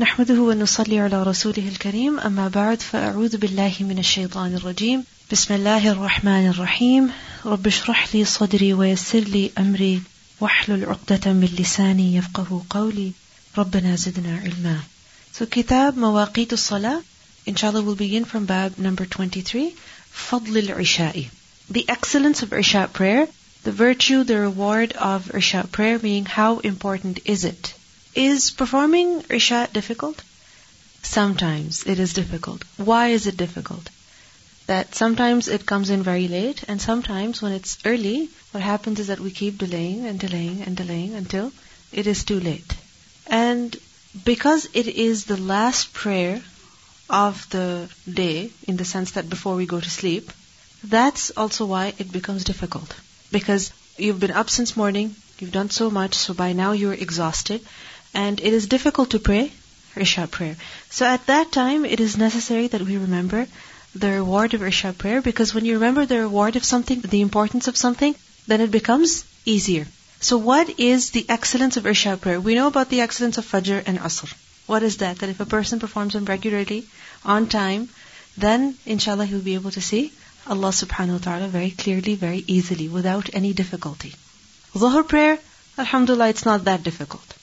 نحمده ونصلي على رسوله الكريم. أما بعد فأعوذ بالله من الشيطان الرجيم. بسم الله الرحمن الرحيم. رب اشرح لي صدري ويسر لي أمري. واحلل عقدة من لساني يفقه قولي. ربنا زدنا علما. So كتاب مواقيت الصلاة Inshallah we'll begin from bab number 23 فضل العشاء. The excellence of Isha prayer the virtue, the reward of Isha prayer, meaning how important is it? Is performing Isha difficult? Sometimes it is difficult. Why is it difficult? That sometimes it comes in very late, and sometimes when it's early, what happens is that we keep delaying and delaying and delaying until it is too late. And because it is the last prayer of the day, in the sense that before we go to sleep, that's also why it becomes difficult. Because you've been up since morning, you've done so much, so by now you're exhausted, and it is difficult to pray Isha prayer. So at that time, it is necessary that we remember the reward of Isha prayer because when you remember the reward of something, the importance of something, then it becomes easier. So what is the excellence of Isha prayer? We know about the excellence of Fajr and Asr. What is that? That if a person performs them regularly, on time, then inshallah he'll be able to see Allah subhanahu wa ta'ala very clearly, very easily, without any difficulty. Dhuhr prayer, alhamdulillah, it's not that difficult.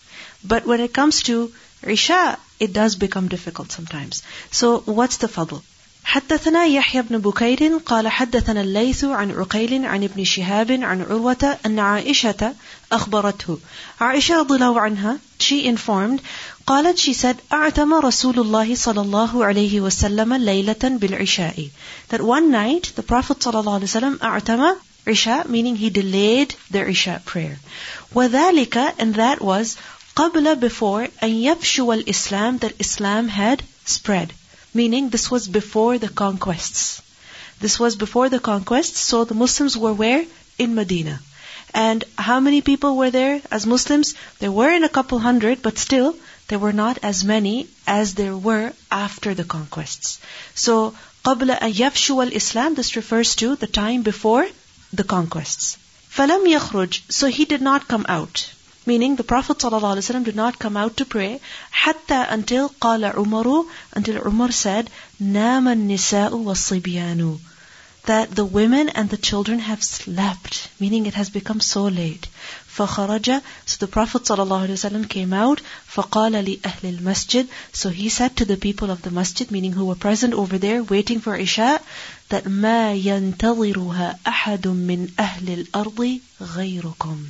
But when it comes to Isha, it does become difficult sometimes. So what's the fadl? حدثنا يحيى بن بكير قال حدثنا الليث عن عقيل عن ابن شهاب عن عروة أن عائشة أخبرته عائشة رضي الله عنها she informed قالت she said أعتم رسول الله صلى الله عليه وسلم ليلة بالعشاء that one night the Prophet صلى الله عليه وسلم أعتم Isha meaning he delayed the Isha prayer وذلك and that was قبل before أن يفشو الإسلام that Islam had spread. Meaning this was before the conquests. This was before the conquests, so the Muslims were where? In Medina. And how many people were there as Muslims? There were in a couple hundred, but still, there were not as many as there were after the conquests. So, قبل أن يفشو الإسلام, this refers to the time before the conquests. فلم يخرج, so he did not come out. Meaning the Prophet ﷺ did not come out to pray حتى until قال عمر until Umar said نام النساء والصبيان that the women and the children have slept, meaning it has become so late. فخرج so the Prophet ﷺ came out فقال لأهل المسجد so he said to the people of the masjid, meaning who were present over there waiting for Isha, that ما ينتظرها أحد من أهل الأرض غيركم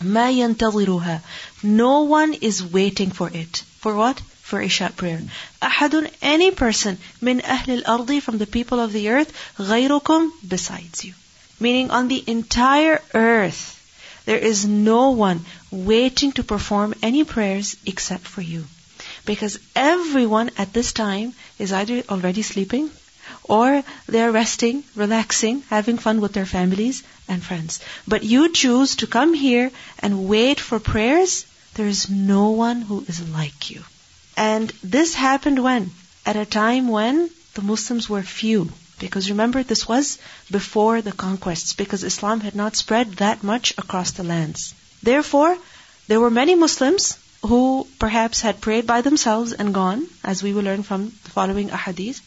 ما ينتظرها no one is waiting for it for what for Isha prayer أحد any person من أهل الأرض from the people of the earth غيركم besides you meaning on the entire earth there is no one waiting to perform any prayers except for you because everyone at this time is either already sleeping or they're resting, relaxing, having fun with their families and friends. But you choose to come here and wait for prayers, there is no one who is like you. And this happened when? At a time when the Muslims were few. Because remember, this was before the conquests, because Islam had not spread that much across the lands. Therefore, there were many Muslims who perhaps had prayed by themselves and gone, as we will learn from the following ahadith.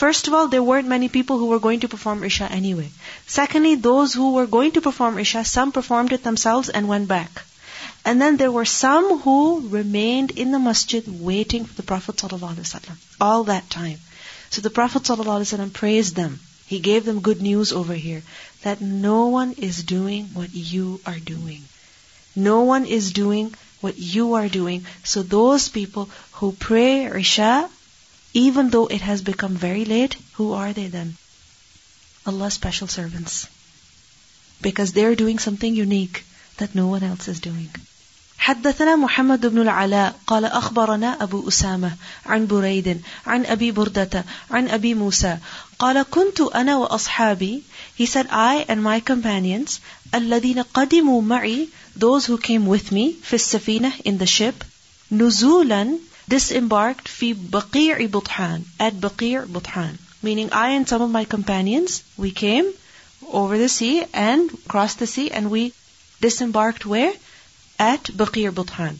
First of all, there weren't many people who were going to perform Isha anyway. Secondly, those who were going to perform Isha, some performed it themselves and went back. And then there were some who remained in the masjid waiting for the Prophet ﷺ all that time. So the Prophet ﷺ praised them. He gave them good news over here that no one is doing what you are doing. No one is doing what you are doing. So those people who pray Isha even though it has become very late, who are they then? Allah's special servants. Because they're doing something unique that no one else is doing. حدثنا محمد بن العلاء قال أخبرنا أبو أسامة عن بريد عن أبي بردة عن أبي موسى قال كنت أنا وأصحابي He said I and my companions الذين قدموا معي those who came with me في السفينة in the ship نزولا disembarked fi Baqi' Buthan, at Baqi' Buthan. Meaning I and some of my companions, we came over the sea and crossed the sea and we disembarked where? At Baqi' Buthan.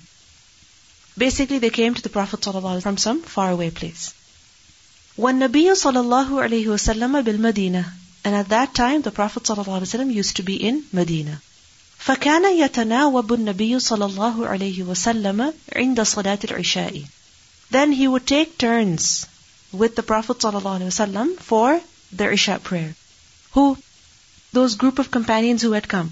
Basically, they came to the Prophet ﷺ from some faraway place. When والنبي صلى الله عليه وسلم Medina, and at that time the Prophet ﷺ used to be in Medina. فكان يتناوب النبي صلى الله عليه وسلم عند صلاة العشاء Then he would take turns with the Prophet ﷺ for the Isha prayer. Who? Those group of companions who had come.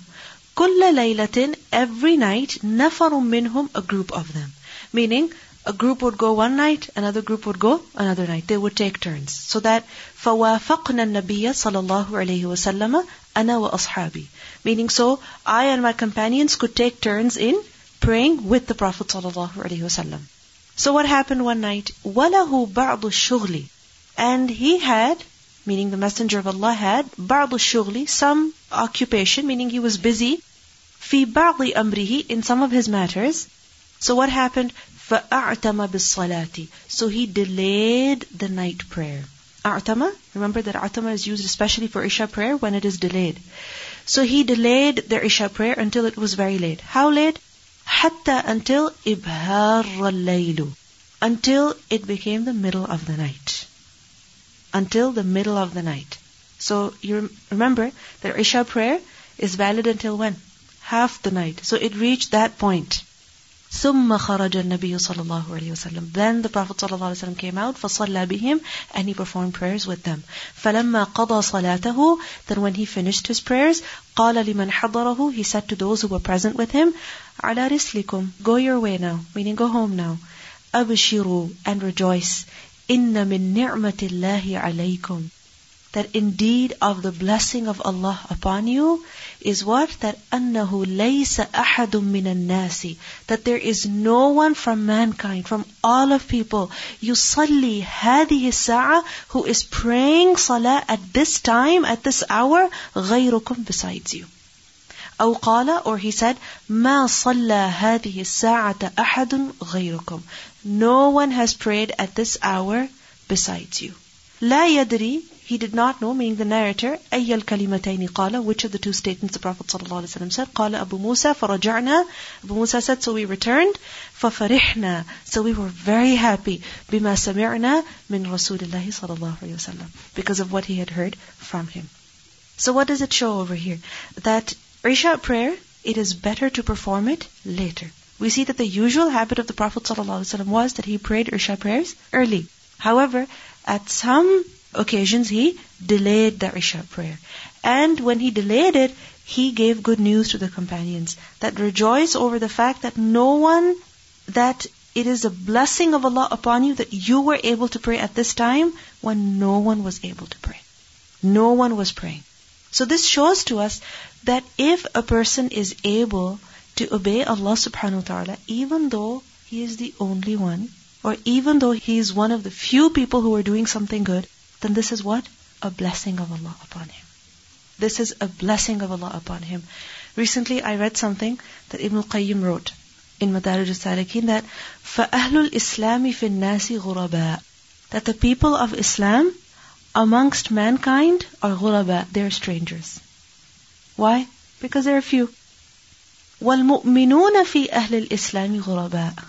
كل ليلة every night نفر منهم a group of them. Meaning a group would go one night, another group would go another night. They would take turns. So that فوافقنا النبي صلى الله عليه وسلم أنا وأصحابي. Meaning so I and my companions could take turns in praying with the Prophet صلى الله عليه وسلم. So what happened one night? وله بعض الشغل. And he had, meaning the Messenger of Allah had, بعض الشغل, some occupation, meaning he was busy, في بعض أمره, in some of his matters. So what happened? فَأَعْتَمَ بِالصَّلَاةِ So he delayed the night prayer. أعتم, remember that أعتم is used especially for Isha prayer when it is delayed. So he delayed the Isha prayer until it was very late. How late? حتى until إبهار الليل. Until it became the middle of the night. Until the middle of the night. So you remember that Isha prayer is valid until when? Half the night. So it reached that point. ثم خرج النبي صلى الله عليه وسلم Then the Prophet صلى الله عليه وسلم came out فصلى بهم and he performed prayers with them فلما قضى صلاته Then when he finished his prayers قال لمن حضره He said to those who were present with him على رسلكم Go your way now Meaning go home now أبشروا and rejoice إن من نعمة الله عليكم that indeed of the blessing of Allah upon you is what? That أَنَّهُ لَيْسَ أَحَدٌ مِّنَ النَّاسِ That there is no one from mankind, from all of people, يُصَلِّي هَذِهِ السَّاعَةِ Who is praying salah at this time, at this hour, غَيْرُكُمْ besides you. أو قال, or he said, ما صلى هذه الساعة أحد غيركم. No one has prayed at this hour besides you. لا يدري he did not know, meaning the narrator, أي الكلمتين قال, which of the two statements the Prophet ﷺ said, قال أبو موسى فرجعنا, Abu Musa said, so we returned, ففرحنا, so we were very happy, بما سمعنا من رسول الله صلى الله عليه وسلم, because of what he had heard from him. So what does it show over here? That Isha prayer, it is better to perform it later. We see that the usual habit of the Prophet ﷺ was that he prayed Isha prayers early. However, at some occasions he delayed the Isha prayer. And when he delayed it, he gave good news to the companions that rejoice over the fact that no one, that it is a blessing of Allah upon you that you were able to pray at this time when no one was able to pray. No one was praying. So this shows to us that if a person is able to obey Allah subhanahu wa ta'ala, even though he is the only one, or even though he is one of the few people who are doing something good, then this is what? A blessing of Allah upon him. This is a blessing of Allah upon him. Recently I read something that Ibn Qayyim wrote in Madarij al-Salikin that فَأَهْلُ الْإِسْلَامِ فِي النَّاسِ غُرَبَاء That the people of Islam amongst mankind are ghuraba, they're strangers. Why? Because there are few. وَالْمُؤْمِنُونَ فِي أَهْلِ الْإِسْلَامِ غُرَبَاء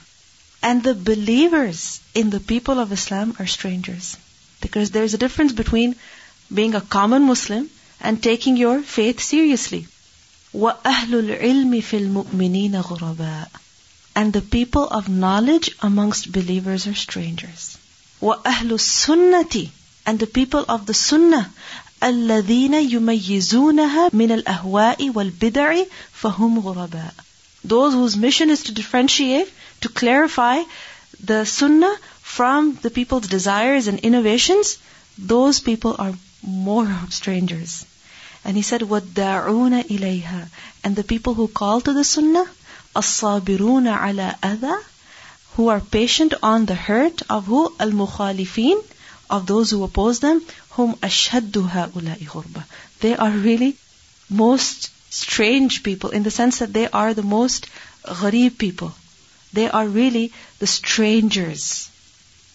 And the believers in the people of Islam are strangers. Because there's a difference between being a common Muslim and taking your faith seriously. وَأَهْلُ الْعِلْمِ فِي الْمُؤْمِنِينَ غُرَبَاء And the people of knowledge amongst believers are strangers. وَأَهْلُ السُنَّةِ And the people of the sunnah الَّذِينَ يُمَيِّزُونَهَا مِنَ الْأَهْوَاءِ وَالْبِدَعِ فَهُمْ غُرَبَاء Those whose mission is to differentiate, to clarify the sunnah from the people's desires and innovations, those people are more strangers. And he said, وَالدَّاعُونَ إِلَيْهَا And the people who call to the sunnah, الصَّابِرُونَ عَلَى أَذَى Who are patient on the hurt of who? Al-mukhalifin, of those who oppose them, whom أَشْهَدُّ هَؤُلَاءِ غُرْبَةً They are really most strange people in the sense that they are the most gharib people. They are really the strangers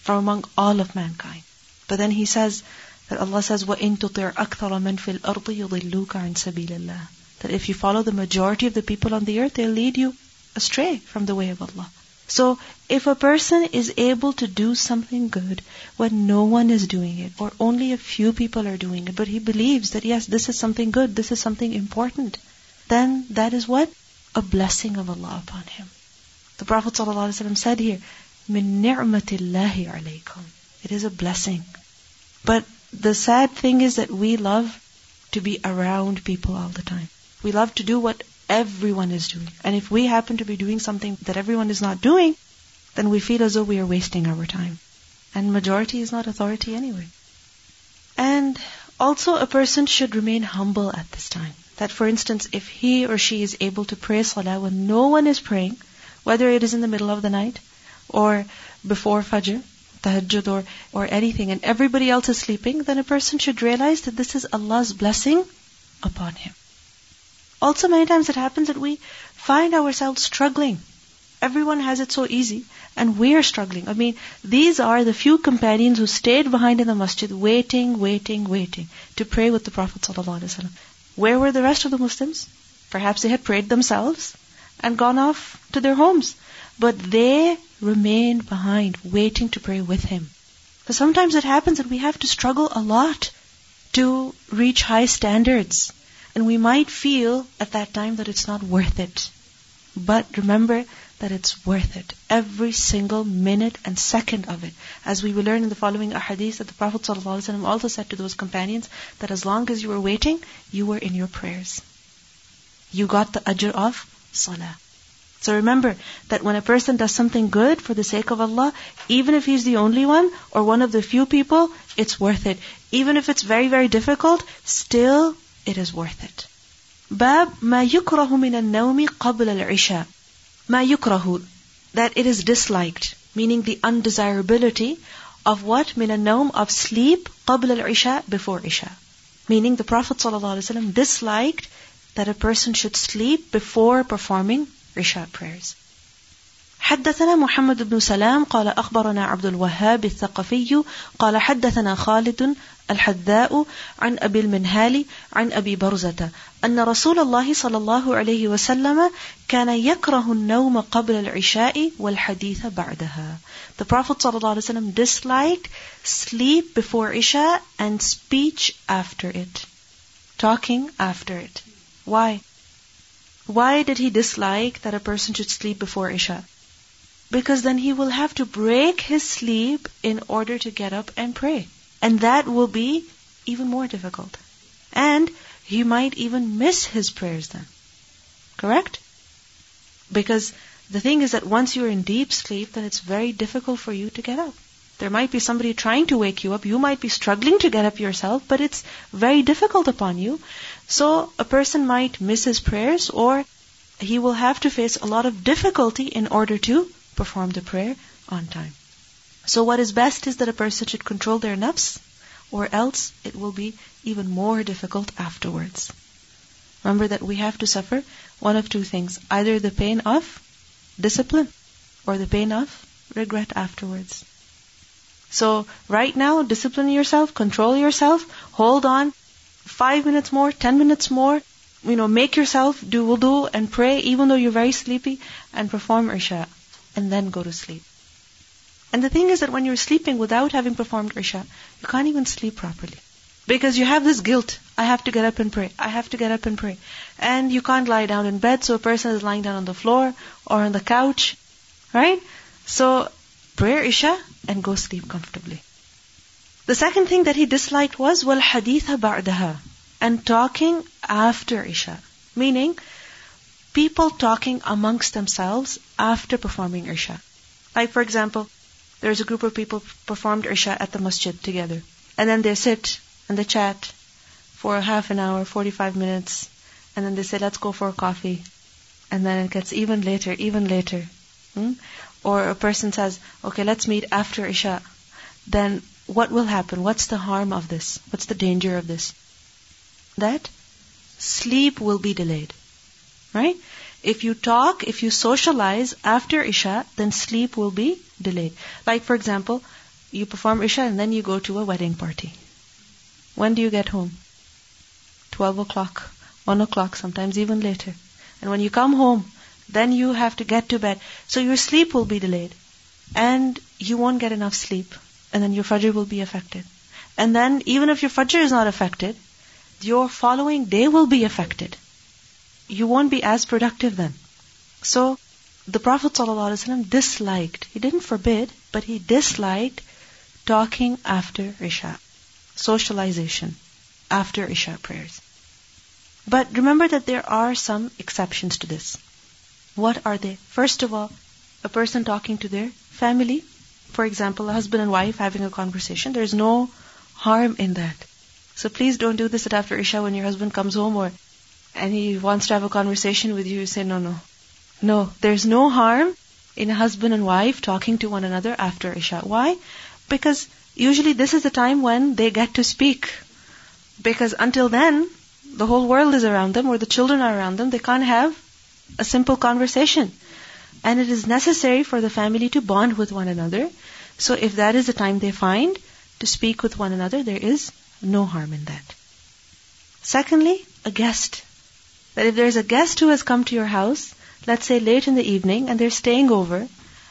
from among all of mankind. But then he says that Allah says, وَإِن تُطِعْ أَكْثَرَ مَنْ فِي الْأَرْضِ يُضِلُّوكَ عَنْ سَبِيلِ اللَّهِ That if you follow the majority of the people on the earth, they'll lead you astray from the way of Allah. So, if a person is able to do something good when no one is doing it, or only a few people are doing it, but he believes that yes, this is something good, this is something important, then that is what? A blessing of Allah upon him. The Prophet ﷺ said here, it is a blessing. But the sad thing is that we love to be around people all the time. We love to do what everyone is doing. And if we happen to be doing something that everyone is not doing, then we feel as though we are wasting our time. And majority is not authority anyway. And also a person should remain humble at this time. That for instance, if he or she is able to pray salah when no one is praying, whether it is in the middle of the night or before Fajr, tahajjud or, or anything, and everybody else is sleeping, then a person should realize that this is Allah's blessing upon him. Also, many times it happens that we find ourselves struggling. Everyone has it so easy, and we are struggling. I mean, these are the few companions who stayed behind in the masjid, waiting, waiting, waiting to pray with the Prophet. Where were the rest of the Muslims? Perhaps they had prayed themselves and gone off to their homes. But they remained behind, waiting to pray with him. Because sometimes it happens that we have to struggle a lot to reach high standards. And we might feel at that time that it's not worth it. But remember that it's worth it. Every single minute and second of it. As we will learn in the following ahadith that the Prophet ﷺ also said to those companions that as long as you were waiting, you were in your prayers. You got the ajr of salah. So remember that when a person does something good for the sake of Allah, even if he's the only one or one of the few people, it's worth it. Even if it's very, very difficult, still it is worth it. باب ما يكره من النوم قبل العشاء ما يكره that it is disliked meaning the undesirability of what من النوم of sleep قبل العشاء before Isha meaning the Prophet ﷺ disliked that a person should sleep before performing Isha prayers حدثنا محمد بن سلام قال أخبرنا عبد الوهاب الثقفي قال حدثنا خالد الحذاء عن أبي المنهال عن أبي برزة أن رسول الله صلى الله عليه وسلم كان يكره النوم قبل العشاء والحديث بعدها. The Prophet صلى الله عليه وسلم disliked sleep before Isha and speech after it. Talking after it. Why? Why did he dislike that a person should sleep before Isha? Because then he will have to break his sleep in order to get up and pray. And that will be even more difficult. And he might even miss his prayers then. Correct? Because the thing is that once you're in deep sleep, then it's very difficult for you to get up. There might be somebody trying to wake you up. You might be struggling to get up yourself, but it's very difficult upon you. So a person might miss his prayers or he will have to face a lot of difficulty in order to perform the prayer on time. So what is best is that a person should control their nafs, or else it will be even more difficult afterwards. Remember that we have to suffer one of two things, either the pain of discipline or the pain of regret afterwards. So right now, discipline yourself, control yourself, hold on five minutes more, ten minutes more, you know, make yourself do wudu and pray even though you're very sleepy and perform Isha and then go to sleep. And the thing is that when you're sleeping without having performed Isha, you can't even sleep properly. Because you have this guilt. I have to get up and pray. I have to get up and pray. And you can't lie down in bed, so a person is lying down on the floor or on the couch. Right? So, pray Isha and go sleep comfortably. The second thing that he disliked was wal haditha ba'daha and talking after Isha. Meaning, people talking amongst themselves after performing Isha. Like for example, there's a group of people performed Isha at the masjid together. And then they sit and they chat for half an hour, 45 minutes. And then they say, let's go for a coffee. And then it gets even later, even later. Hmm? Or a person says, okay, let's meet after Isha. Then what will happen? What's the harm of this? What's the danger of this? That sleep will be delayed. Right? If you talk, if you socialize after Isha, then sleep will be delayed. Like, for example, you perform Isha and then you go to a wedding party. When do you get home? 12 o'clock, 1 o'clock, sometimes even later. And when you come home, Then you have to get to bed. So your sleep will be delayed. And you won't get enough sleep. And then your Fajr will be affected. And then even if your Fajr is not affected, your following day will be affected. You won't be as productive then. So the Prophet ﷺ disliked, he didn't forbid, but he disliked talking after Isha, socialization after Isha prayers. But remember that there are some exceptions to this. What are they? First of all, a person talking to their family, for example, a husband and wife having a conversation, there's no harm in that. So please don't do this at after Isha when your husband comes home or and he wants to have a conversation with you, you say no, no. No, there's no harm in a husband and wife talking to one another after Isha. Why? Because usually this is the time when they get to speak. Because until then, the whole world is around them or the children are around them, they can't have a simple conversation. And it is necessary for the family to bond with one another. So if that is the time they find to speak with one another, there is no harm in that. Secondly, a guest. That if there's a guest who has come to your house, let's say late in the evening, and they're staying over,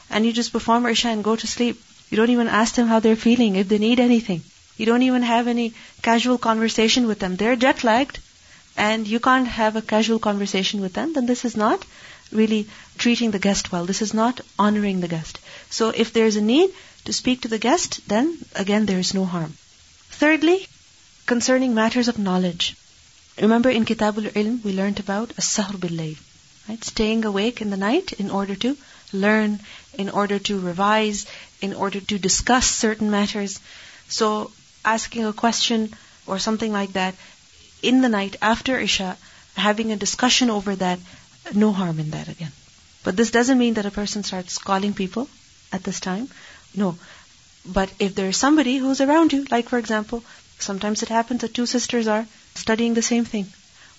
and you just perform Isha and go to sleep, you don't even ask them how they're feeling, if they need anything. You don't even have any casual conversation with them. They're jet lagged, and you can't have a casual conversation with them, then this is not really treating the guest well. This is not honoring the guest. So if there's a need to speak to the guest, then again there is no harm. Thirdly, concerning matters of knowledge. Remember in Kitabul Ilm we learned about as-sahr right? Staying awake in the night in order to learn, in order to revise, in order to discuss certain matters. So asking a question or something like that in the night after Isha, having a discussion over that, no harm in that again. But this doesn't mean that a person starts calling people at this time. No. But if there is somebody who's around you, like for example, sometimes it happens that two sisters are studying the same thing.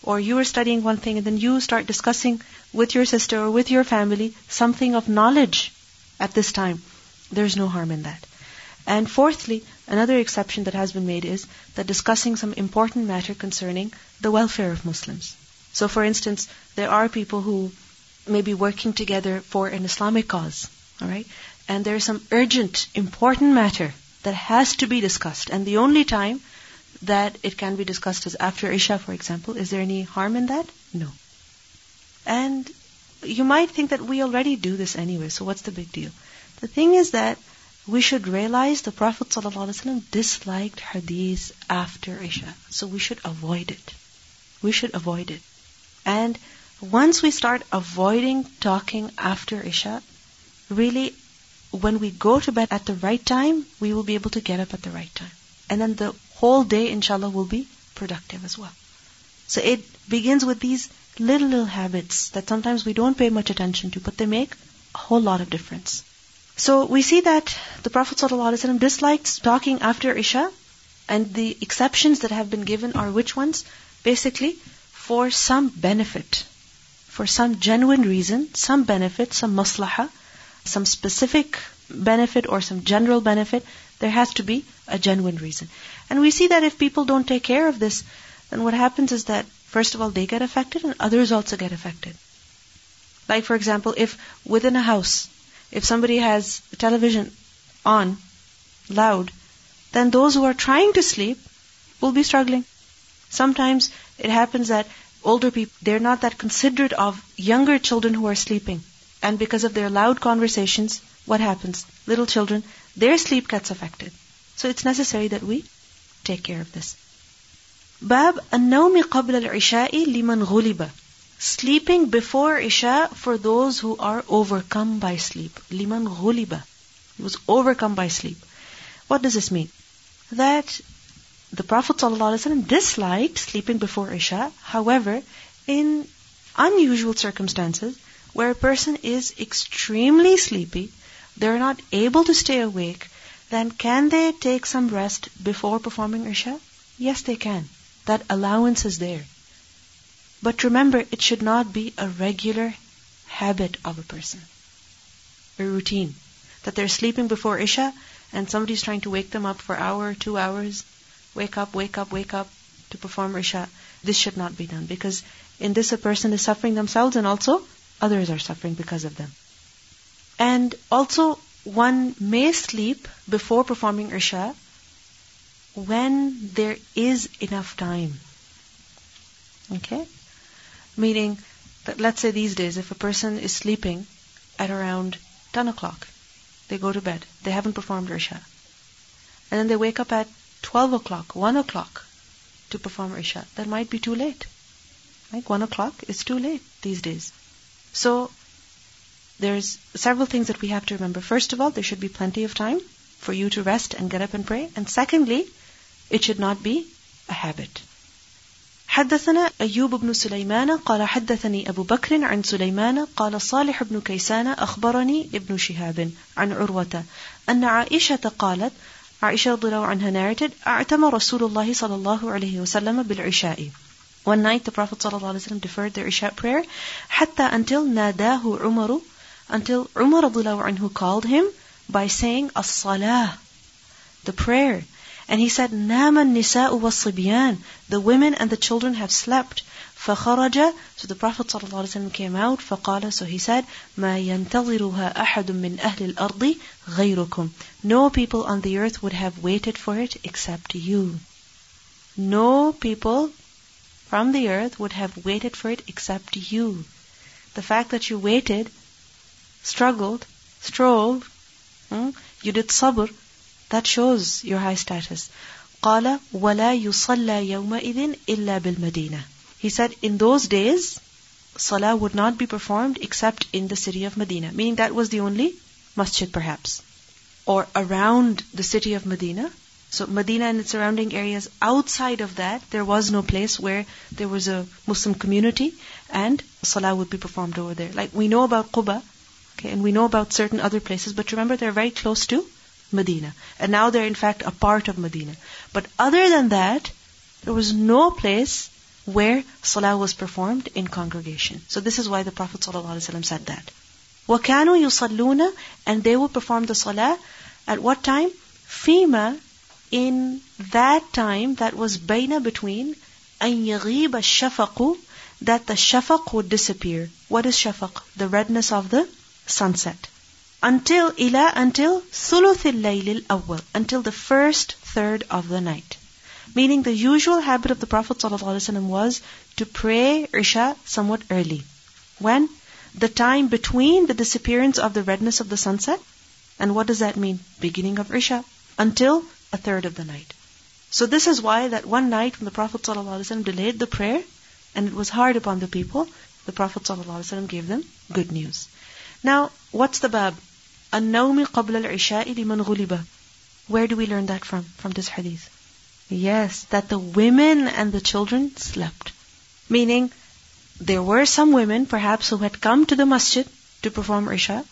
Or you are studying one thing and then you start discussing with your sister or with your family something of knowledge at this time. There's no harm in that. And fourthly, another exception that has been made is that discussing some important matter concerning the welfare of Muslims. So, for instance, there are people who may be working together for an Islamic cause, all right? And there's some urgent, important matter that has to be discussed. And the only time that it can be discussed is after Isha, for example. Is there any harm in that? No. And you might think that we already do this anyway, so what's the big deal? The thing is that we should realize the Prophet ﷺ disliked hadith after Isha. So we should avoid it. We should avoid it. And once we start avoiding talking after Isha, really, when we go to bed at the right time, we will be able to get up at the right time. And then the whole day, inshallah, will be productive as well. So it begins with these little, little habits that sometimes we don't pay much attention to, but they make a whole lot of difference. So we see that the Prophet ﷺ dislikes talking after Isha, and the exceptions that have been given are which ones? Basically, for some benefit, for some genuine reason, some benefit, some maslaha, some specific benefit or some general benefit, there has to be a genuine reason. And we see that if people don't take care of this, then what happens is that, first of all, they get affected and others also get affected. Like, for example, if within a house, if somebody has television on loud, then those who are trying to sleep will be struggling. Sometimes it happens that older people, they're not that considerate of younger children who are sleeping. And because of their loud conversations, what happens? Little children, their sleep gets affected. So it's necessary that we take care of this. Bab النوم قبل العشاء لمن غلب Sleeping before Isha for those who are overcome by sleep. Liman ghuliba. He was overcome by sleep. What does this mean? That the Prophet ﷺ disliked sleeping before Isha. However, in unusual circumstances, where a person is extremely sleepy, they're not able to stay awake, then can they take some rest before performing Isha? Yes, they can. That allowance is there. But remember, it should not be a regular habit of a person, a routine. That they're sleeping before Isha and somebody's trying to wake them up for hour, two hours, wake up, wake up, wake up to perform Isha. This should not be done because in this a person is suffering themselves and also others are suffering because of them. And also, one may sleep before performing Isha when there is enough time. Okay? Meaning that let's say these days, if a person is sleeping at around 10 o'clock, they go to bed, they haven't performed Isha. And then they wake up at 12 o'clock, 1 o'clock to perform Isha. That might be too late. Like 1 o'clock is too late these days. So, there's several things that we have to remember. First of all, there should be plenty of time for you to rest and get up and pray. And secondly, it should not be a habit. حدثنا أيوب بن سليمان قال حدثني أبو بكر عن سليمان قال صالح بن كيسان أخبرني ابن شهاب عن عروة أن عائشة قالت عائشة رضي الله عنها narrated أعتم رسول الله صلى الله عليه وسلم بالعشاء. One night the Prophet صلى الله عليه وسلم deferred the Isha prayer حتى until ناداه عمر until Umar رضي الله عنه called him by saying الصلاة the prayer. and he said نام النساء والصبيان the women and the children have slept فخرج so the Prophet صلى الله عليه وسلم came out فقال so he said ما ينتظرها أحد من أهل الأرض غيركم no people on the earth would have waited for it except you no people from the earth would have waited for it except you the fact that you waited struggled strove hmm, you did sabr that shows your high status. He said, in those days, Salah would not be performed except in the city of Medina. Meaning that was the only masjid perhaps. Or around the city of Medina. So Medina and its surrounding areas, outside of that, there was no place where there was a Muslim community and Salah would be performed over there. Like we know about Quba, okay, and we know about certain other places, but remember they're very close to Medina. And now they're in fact a part of Medina. But other than that, there was no place where Salah was performed in congregation. So this is why the Prophet ﷺ said that. وَكَانُوا يُصَلُّونَ And they would perform the Salah at what time? فِيمَا in that time that was baina between أن يغيب الشفق that the shafaq would disappear. What is shafaq? The redness of the sunset. Until ila until ثلث الليل الأول until the first third of the night. Meaning the usual habit of the Prophet ﷺ was to pray Isha somewhat early. When? The time between the disappearance of the redness of the sunset. And what does that mean? Beginning of Isha. Until a third of the night. So this is why that one night when the Prophet ﷺ delayed the prayer and it was hard upon the people, the Prophet ﷺ gave them good news. Now, what's the bab? النوم قبل العشاء لمن غلب. Where do we learn that from? From this hadith. Yes, that the women and the children slept. Meaning, there were some women perhaps who had come to the masjid to perform Isha,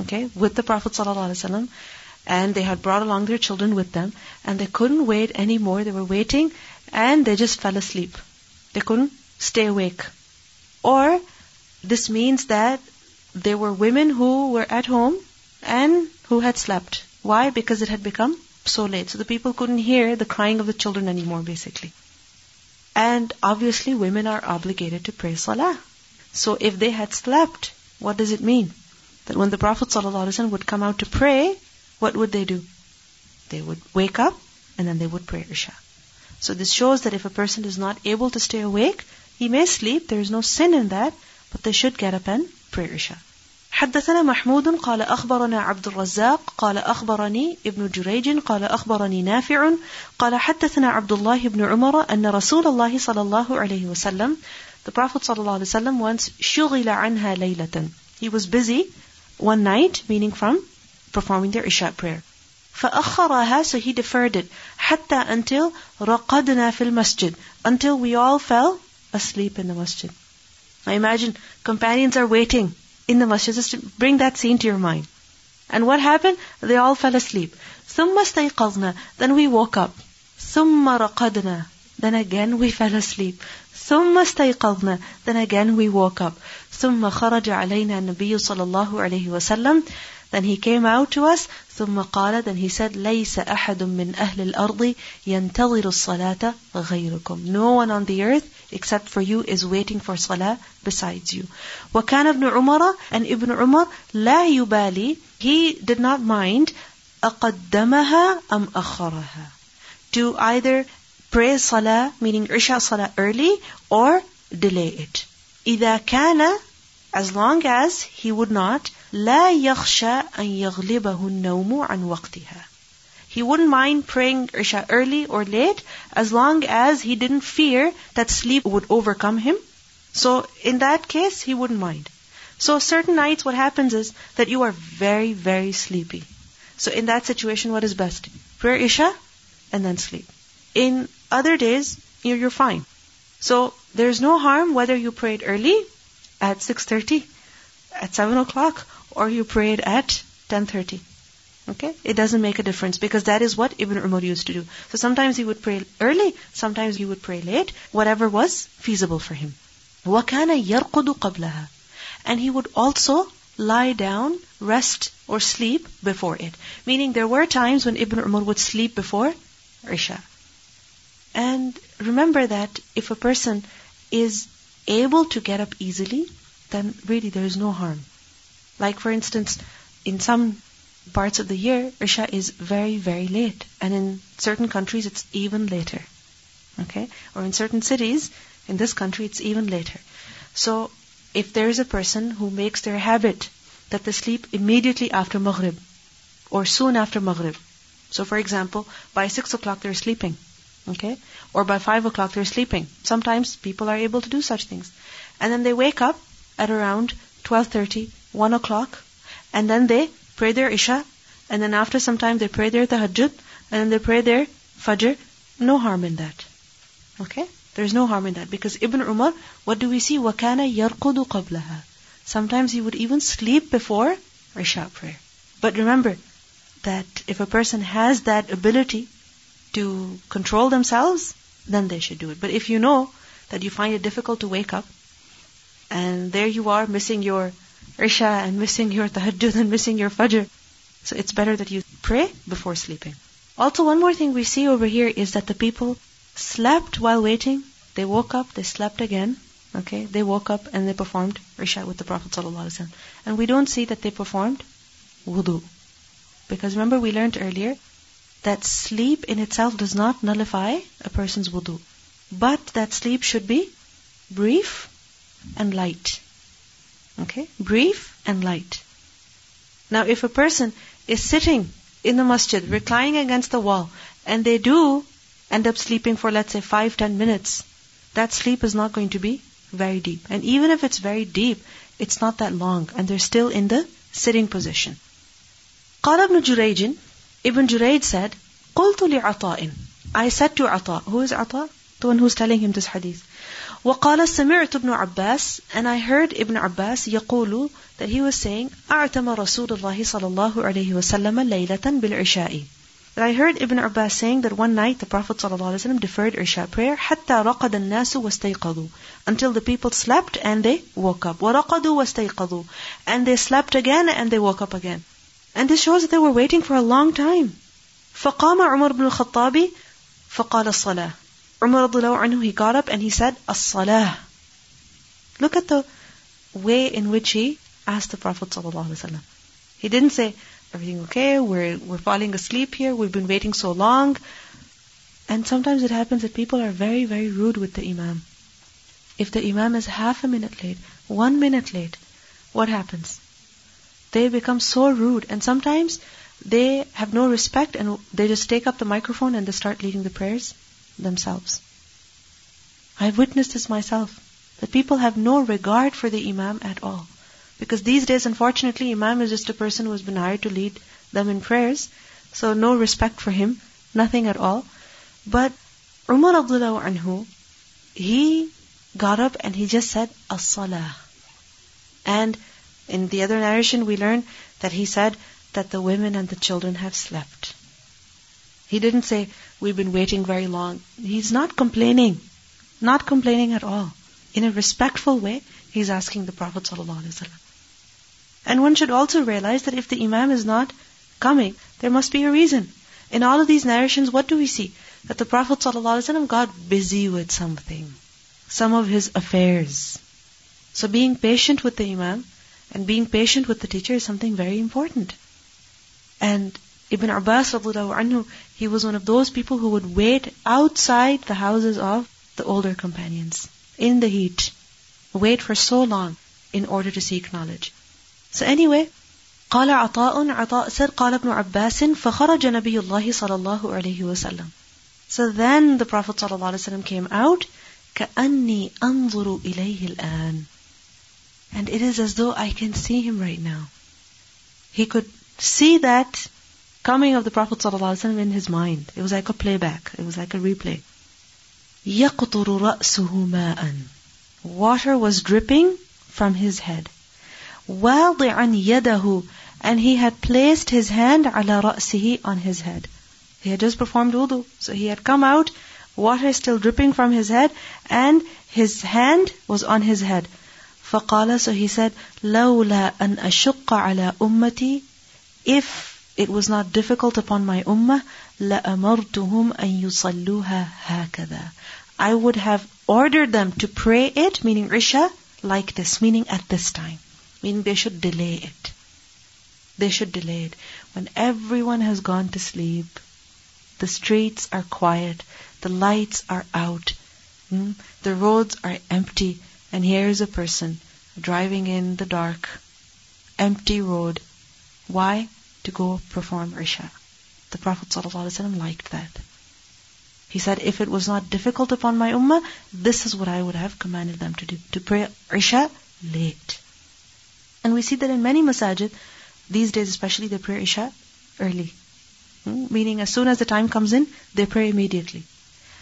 okay, with the Prophet ﷺ, and they had brought along their children with them, and they couldn't wait anymore. They were waiting, and they just fell asleep. They couldn't stay awake. Or, this means that there were women who were at home and who had slept. Why? Because it had become so late. So the people couldn't hear the crying of the children anymore, basically. And obviously, women are obligated to pray salah. So if they had slept, what does it mean? That when the Prophet ﷺ would come out to pray, what would they do? They would wake up and then they would pray Isha. So this shows that if a person is not able to stay awake, he may sleep, there is no sin in that, but they should get up and pray Isha. حدثنا محمود قال أخبرنا عبد الرزاق قال أخبرني ابن جريج قال أخبرني نافع قال حدثنا عبد الله بن عمر أن رسول الله صلى الله عليه وسلم The Prophet صلى الله عليه وسلم once شغل عنها ليلة He was busy one night, meaning from performing their Isha prayer. فأخرها so he deferred it حتى until رقدنا في المسجد until we all fell asleep in the masjid. Now imagine companions are waiting in the masjid. Just bring that scene to your mind. And what happened? They all fell asleep. ثم استيقظنا then we woke up. ثم رقدنا then again we fell asleep. ثم استيقظنا then again we woke up. ثم خرج علينا النبي صلى الله عليه وسلم then he came out to us ثم قال then he said ليس أحد من أهل الأرض ينتظر الصلاة غيركم No one on the earth except for you is waiting for salah besides you. وكان ابن عمر and Ibn Umar لا يبالي he did not mind أقدمها أم أخرها to either pray salah meaning Isha salah early or delay it. إذا كان as long as he would not لا يخشى أن يغلبه النوم عن وقتها he wouldn't mind praying Isha early or late as long as he didn't fear that sleep would overcome him. So in that case, he wouldn't mind. So certain nights what happens is that you are very, very sleepy. So in that situation, what is best? Pray Isha and then sleep. In other days, you're, you're fine. So there's no harm whether you prayed early at 6.30, at 7 o'clock, or you prayed at 10.30. Okay? It doesn't make a difference because that is what Ibn Umar used to do. So sometimes he would pray early, sometimes he would pray late, whatever was feasible for him. وَكَانَ يَرْقُدُ قَبْلَهَا And he would also lie down, rest, or sleep before it. Meaning there were times when Ibn Umar would sleep before Isha. And remember that if a person is able to get up easily, then really there is no harm. Like for instance, in some parts of the year, Isha is very, very late. And in certain countries, it's even later. Okay? Or in certain cities, in this country, it's even later. So, if there is a person who makes their habit that they sleep immediately after Maghrib, or soon after Maghrib. So, for example, by 6 o'clock they're sleeping. Okay? Or by 5 o'clock they're sleeping. Sometimes people are able to do such things. And then they wake up at around 12.30, 1 o'clock, and then they pray their Isha, and then after some time they pray their Tahajjud, and then they pray their Fajr. No harm in that. Okay? There's no harm in that. Because Ibn Umar, what do we see? وَكَانَ يَرْقُدُ قَبْلَهَا Sometimes he would even sleep before Isha prayer. But remember that if a person has that ability to control themselves, then they should do it. But if you know that you find it difficult to wake up, and there you are missing your Isha and missing your tahajjud and missing your fajr. So it's better that you pray before sleeping. Also, one more thing we see over here is that the people slept while waiting. They woke up, they slept again. Okay, they woke up and they performed Isha with the Prophet. And we don't see that they performed wudu. Because remember we learned earlier that sleep in itself does not nullify a person's wudu. But that sleep should be brief and light. Okay? Brief and light. Now, if a person is sitting in the masjid, reclining against the wall, and they do end up sleeping for, let's say, five, ten minutes, that sleep is not going to be very deep. And even if it's very deep, it's not that long, and they're still in the sitting position. قال ابن جريج Ibn Jurayj said, قلت لعطاء I said to Ata, who is Ata? The one who's telling him this hadith. وقال سمعت ابن عباس and I heard Ibn Abbas يقول that he was saying أعتم رسول الله صلى الله عليه وسلم ليلة بالعشاء that I heard Ibn Abbas saying that one night the Prophet ﷺ deferred Isha prayer حتى رقد الناس واستيقظوا until the people slept and they woke up ورقدوا واستيقظوا and they slept again and they woke up again and this shows that they were waiting for a long time فقام عمر بن الخطاب فقال الصلاة Umar anhu, he got up and he said, As-salah. Look at the way in which he asked the Prophet ﷺ. He didn't say, everything okay, we're, we're falling asleep here, we've been waiting so long. And sometimes it happens that people are very, very rude with the Imam. If the Imam is half a minute late, one minute late, what happens? They become so rude and sometimes they have no respect and they just take up the microphone and they start leading the prayers themselves. I've witnessed this myself, that people have no regard for the Imam at all. Because these days, unfortunately, Imam is just a person who has been hired to lead them in prayers, so no respect for him, nothing at all. But Umar Abdullah anhu, he got up and he just said, As-salah. And in the other narration, we learn that he said that the women and the children have slept. He didn't say, we've been waiting very long. He's not complaining. Not complaining at all. In a respectful way, he's asking the Prophet. And one should also realize that if the Imam is not coming, there must be a reason. In all of these narrations, what do we see? That the Prophet ﷺ got busy with something. some of his affairs. So being patient with the Imam and being patient with the teacher is something very important. And Ibn Abbas anhu, he was one of those people who would wait outside the houses of the older companions in the heat. Wait for so long in order to seek knowledge. So anyway, قال عطاء عطاء said قال ابن عباس فخرج نبي الله صلى الله عليه وسلم So then the Prophet صلى الله عليه وسلم came out كأني أنظر إليه الآن And it is as though I can see him right now. He could see that coming of the Prophet ﷺ in his mind. It was like a playback. It was like a replay. يَقْطُرُ رَأْسُهُ مَاءً Water was dripping from his head. وَاضِعًا يَدَهُ And he had placed his hand على رأسه on his head. He had just performed wudu. So he had come out, water still dripping from his head, and his hand was on his head. فقال So he said, لولا أن أشق على أمتي If it was not difficult upon my ummah, لأمرتهم أن يصلوها هكذا I would have ordered them to pray it, meaning Isha, like this, meaning at this time. Meaning they should delay it. They should delay it. When everyone has gone to sleep, the streets are quiet, the lights are out, hmm, the roads are empty, and here is a person driving in the dark, empty road. Why? To go perform Isha. The Prophet ﷺ liked that. He said, if it was not difficult upon my ummah, this is what I would have commanded them to do. To pray Isha late. And we see that in many masajid, these days especially, they pray Isha early. Hmm? Meaning as soon as the time comes in, they pray immediately.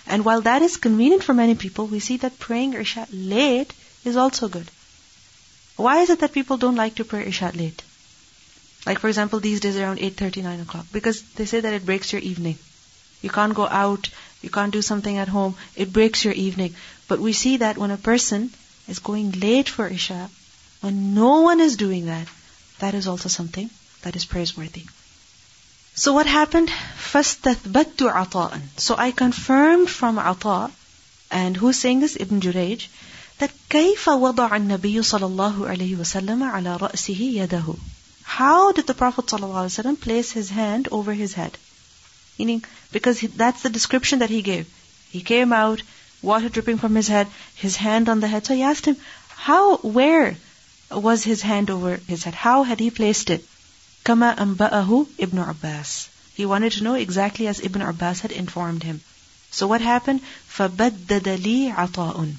And while that is convenient for many people, we see that praying Isha late is also good. Why is it that people don't like to pray Isha late? Like for example, these days around 8.30, 9 o'clock. Because they say that it breaks your evening. You can't go out, you can't do something at home, it breaks your evening. But we see that when a person is going late for Isha, when no one is doing that, that is also something that is praiseworthy. So what happened? فَاسْتَثْبَتُّ عَطَاءً So I confirmed from Ata, and who's saying this? Ibn Jurayj, that كيف وضع النبي صلى الله عليه وسلم على رأسه يده How did the Prophet ﷺ place his hand over his head? Meaning, because that's the description that he gave. He came out, water dripping from his head, his hand on the head. So he asked him, how, where was his hand over his head? How had he placed it? كما أنبأه ابن عباس. He wanted to know exactly as Ibn Abbas had informed him. So what happened? فَبَدَّدَ لِي عَطَاءٌ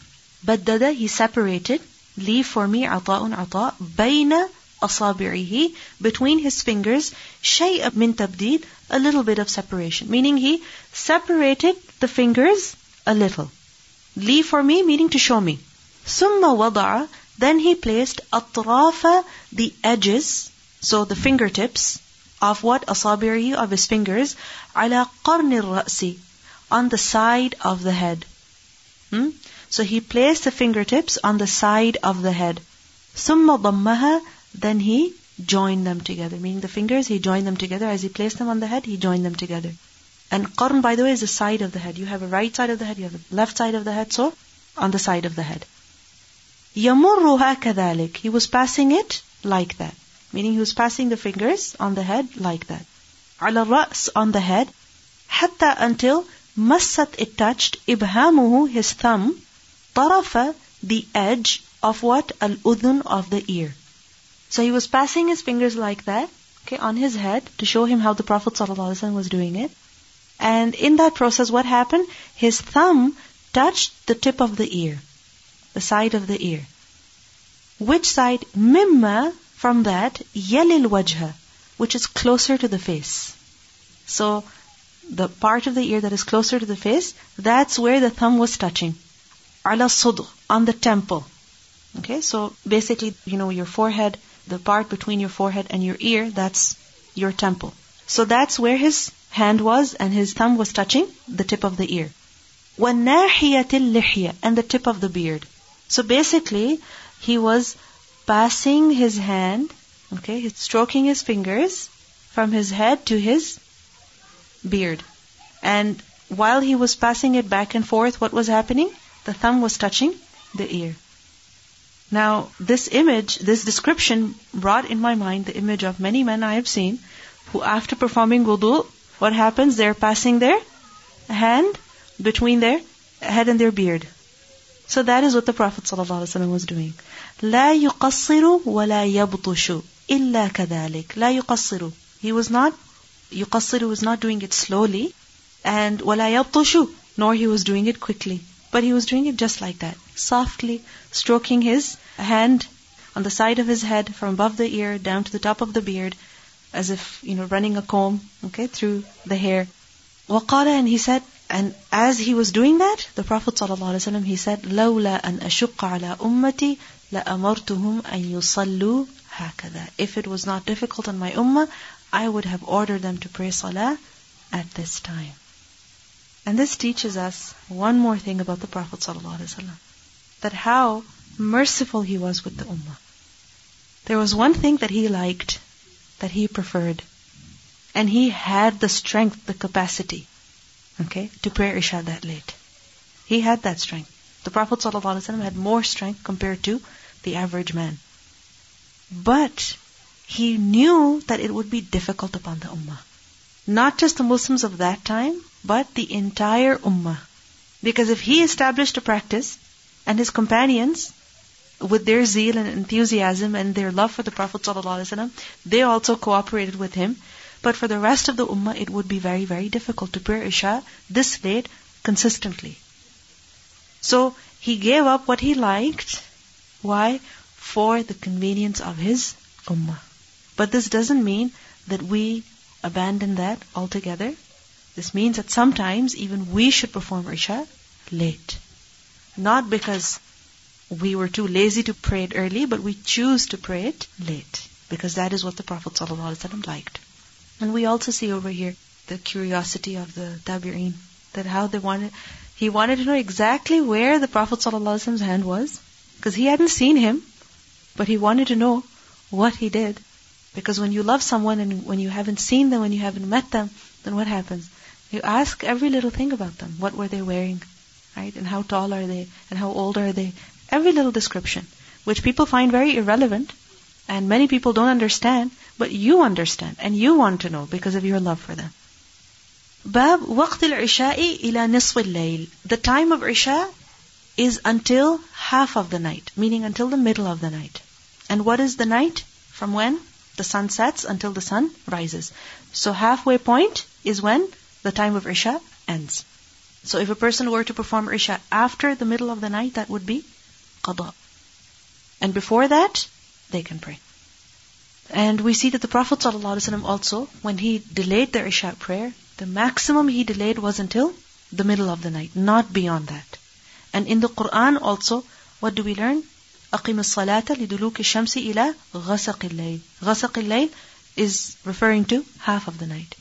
Baddada, he separated, leave for me عطاء عطاء بين أصابعه between his fingers شيء من تبديد a little bit of separation meaning he separated the fingers a little leave for me meaning to show me ثم وضع then he placed أطراف the edges so the fingertips of what أصابعه of his fingers على قرن الرأس on the side of the head hmm? So he placed the fingertips on the side of the head. ثم ضمها Then he joined them together. Meaning the fingers, he joined them together. As he placed them on the head, he joined them together. And qarn, by the way, is the side of the head. You have a right side of the head, you have a left side of the head, so on the side of the head. يمرها كذلك. He was passing it like that. Meaning he was passing the fingers on the head like that. على الرأس on the head. حتى until مست it touched إبهامه his thumb طرف the edge of what? Al-udhun of the ear. So he was passing his fingers like that, okay, on his head to show him how the Prophet ﷺ was doing it. And in that process, what happened? His thumb touched the tip of the ear, the side of the ear. Which side? Mimma, from that, yelil wajha, which is closer to the face. So, the part of the ear that is closer to the face, that's where the thumb was touching ala sudr, on the temple. Okay, so basically, you know, your forehead, the part between your forehead and your ear, that's your temple. So that's where his hand was and his thumb was touching the tip of the ear. وَالنَّاحِيَةِ اللِّحْيَةِ And the tip of the beard. So basically, he was passing his hand, okay, stroking his fingers from his head to his beard. And while he was passing it back and forth, what was happening? the thumb was touching the ear. Now, this image, this description brought in my mind the image of many men I have seen who after performing wudu, what happens? They're passing their hand between their head and their beard. So that is what the Prophet ﷺ was doing. لا يقصر ولا يبطش إلا كذلك. لا يقصر. He was not, يقصر was not doing it slowly. And ولا يبطش. Nor he was doing it quickly. But he was doing it just like that. Softly stroking his hand on the side of his head from above the ear down to the top of the beard as if, you know, running a comb, okay, through the hair. وقال and he said, and as he was doing that, the Prophet ﷺ, he said, لولا أن أشق على أمتي لأمرتهم أن يصلوا هكذا. If it was not difficult on my ummah, I would have ordered them to pray salah at this time. And this teaches us one more thing about the Prophet ﷺ. That how merciful he was with the ummah. There was one thing that he liked, that he preferred. And he had the strength, the capacity, okay, to pray Isha that late. He had that strength. The Prophet ﷺ had more strength compared to the average man. But he knew that it would be difficult upon the Ummah. Not just the Muslims of that time, but the entire Ummah. Because if he established a practice and his companions with their zeal and enthusiasm and their love for the Prophet ﷺ, they also cooperated with him. But for the rest of the ummah, it would be very, very difficult to pray Isha this late consistently. So he gave up what he liked. Why? For the convenience of his ummah. But this doesn't mean that we abandon that altogether. This means that sometimes even we should perform Isha late. Not because we were too lazy to pray it early, but we choose to pray it late. Because that is what the Prophet ﷺ liked. And we also see over here the curiosity of the Tabi'een, that how they wanted, he wanted to know exactly where the Prophet ﷺ's hand was, because he hadn't seen him, but he wanted to know what he did. Because when you love someone and when you haven't seen them, when you haven't met them, then what happens? You ask every little thing about them. What were they wearing? Right? And how tall are they? And how old are they? every little description, which people find very irrelevant and many people don't understand, but you understand and you want to know because of your love for them. Bab waqt al-isha'i ila nisf al-layl. The time of isha is until half of the night, meaning until the middle of the night. And what is the night? From when the sun sets until the sun rises. So halfway point is when the time of isha ends. So if a person were to perform isha after the middle of the night, that would be qada. And before that, they can pray. And we see that the Prophet ﷺ also, when he delayed the Isha prayer, the maximum he delayed was until the middle of the night, not beyond that. And in the Quran also, what do we learn? أقم الصلاة لدلوك الشمس إلى غسق الليل. غسق الليل is referring to half of the night.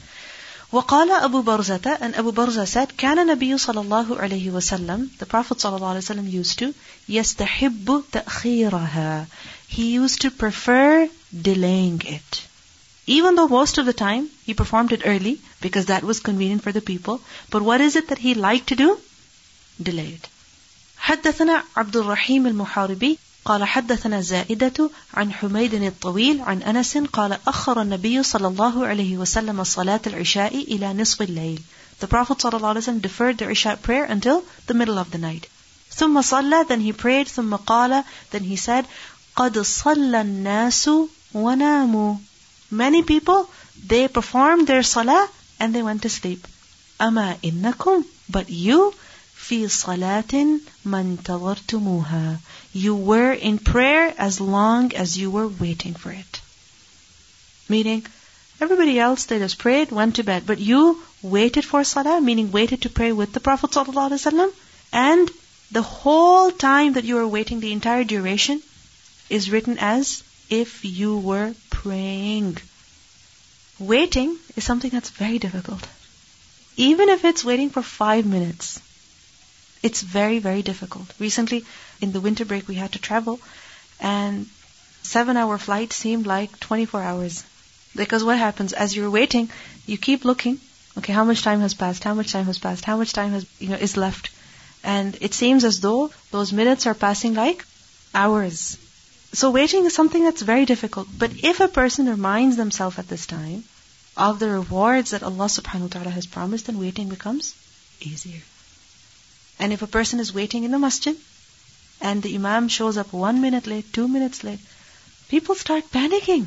وقال أبو برزة and Abu Barza said كان النبي صلى الله عليه وسلم the Prophet صلى الله عليه وسلم used to يستحب تأخيرها he used to prefer delaying it even though most of the time he performed it early because that was convenient for the people but what is it that he liked to do delay it حدثنا عبد الرحيم المحاربي قال حدثنا زائدة عن حميد الطويل عن أنس قال أخر النبي صلى الله عليه وسلم صلاة العشاء إلى نصف الليل. The Prophet صلى الله عليه وسلم deferred the Isha prayer until the middle of the night. ثم صلى, then he prayed, ثم قال, then he said, قد صلى الناس وناموا. Many people, they performed their salah and they went to sleep. أما إنكم, but you, في صلاة ما انتظرتموها. You were in prayer as long as you were waiting for it. Meaning, everybody else they just prayed, went to bed, but you waited for salah, meaning waited to pray with the Prophet ﷺ, and the whole time that you were waiting, the entire duration, is written as if you were praying. Waiting is something that's very difficult. Even if it's waiting for five minutes, it's very, very difficult. Recently, in the winter break, we had to travel, and seven hour flight seemed like 24 hours. Because what happens as you're waiting, you keep looking. Okay, how much time has passed? How much time has passed? How much time has you know is left? And it seems as though those minutes are passing like hours. So waiting is something that's very difficult. But if a person reminds themselves at this time of the rewards that Allah subhanahu wa ta'ala has promised, then waiting becomes easier. And if a person is waiting in the masjid and the imam shows up one minute late, two minutes late, people start panicking.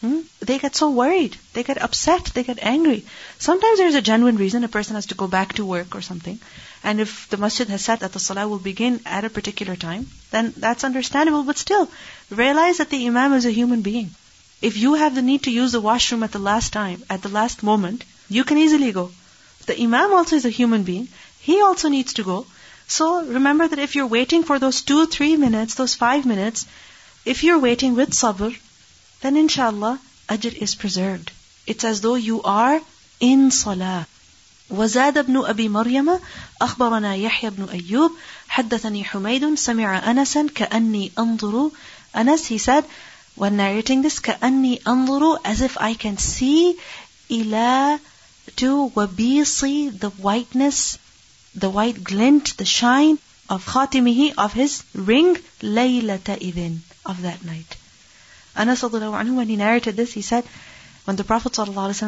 Hmm? They get so worried. They get upset. They get angry. Sometimes there's a genuine reason a person has to go back to work or something. And if the masjid has said that the salah will begin at a particular time, then that's understandable. But still, realize that the imam is a human being. If you have the need to use the washroom at the last time, at the last moment, you can easily go. The imam also is a human being. He also needs to go. So remember that if you're waiting for those two, three minutes, those five minutes, if you're waiting with sabr, then inshallah, ajr is preserved. It's as though you are in salah. وزاد ابن أبي مريم أخبرنا يحيى بن أيوب حدثني حميد سمع أنسا كأني أنظر Anas, he said, when narrating this, كأني أنظر as if I can see إلى to وبيصي the whiteness, the white glint, the shine of khatimihi, of his ring, laylata idin, of that night. Anas anhu, when he narrated this, he said, when the Prophet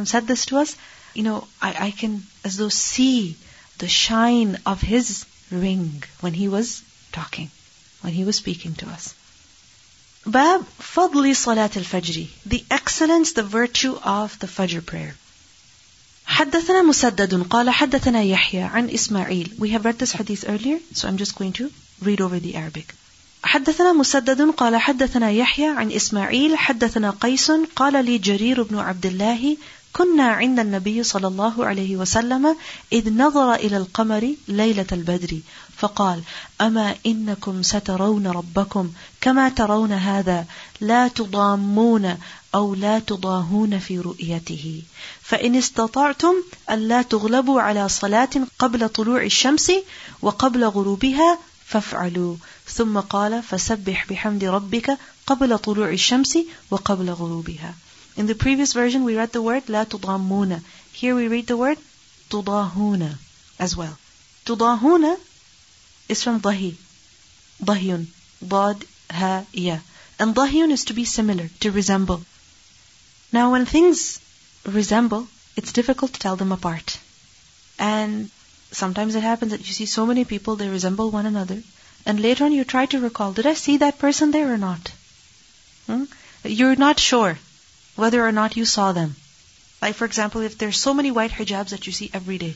said this to us, you know, I, I can as though see the shine of his ring when he was talking, when he was speaking to us. Bab Fadli Salat al Fajri, the excellence, the virtue of the Fajr prayer. حدثنا مسدد قال حدثنا يحيى عن إسماعيل We have read this hadith earlier, so I'm just going to read over the Arabic. حدثنا مسدد قال حدثنا يحيى عن إسماعيل حدثنا قيس قال لي جرير بن عبد الله كنا عند النبي صلى الله عليه وسلم إذ نظر إلى القمر ليلة البدر فقال أما إنكم سترون ربكم كما ترون هذا لا تضامون أو لا تضاهون في رؤيته. فإن استطعتم ألا تغلبوا على صلاة قبل طلوع الشمس وقبل غروبها فافعلوا. ثم قال فسبح بحمد ربك قبل طلوع الشمس وقبل غروبها. In the previous version we read the word لا تضامون. Here we read the word تضاهون as well. تضاهون is from dahi. Dahyun. ضاد ها يا, And dahyun is to be similar, to resemble. Now when things resemble, it's difficult to tell them apart. And sometimes it happens that you see so many people, they resemble one another. And later on you try to recall, did I see that person there or not? Hmm? You're not sure whether or not you saw them. Like for example, if there's so many white hijabs that you see every day,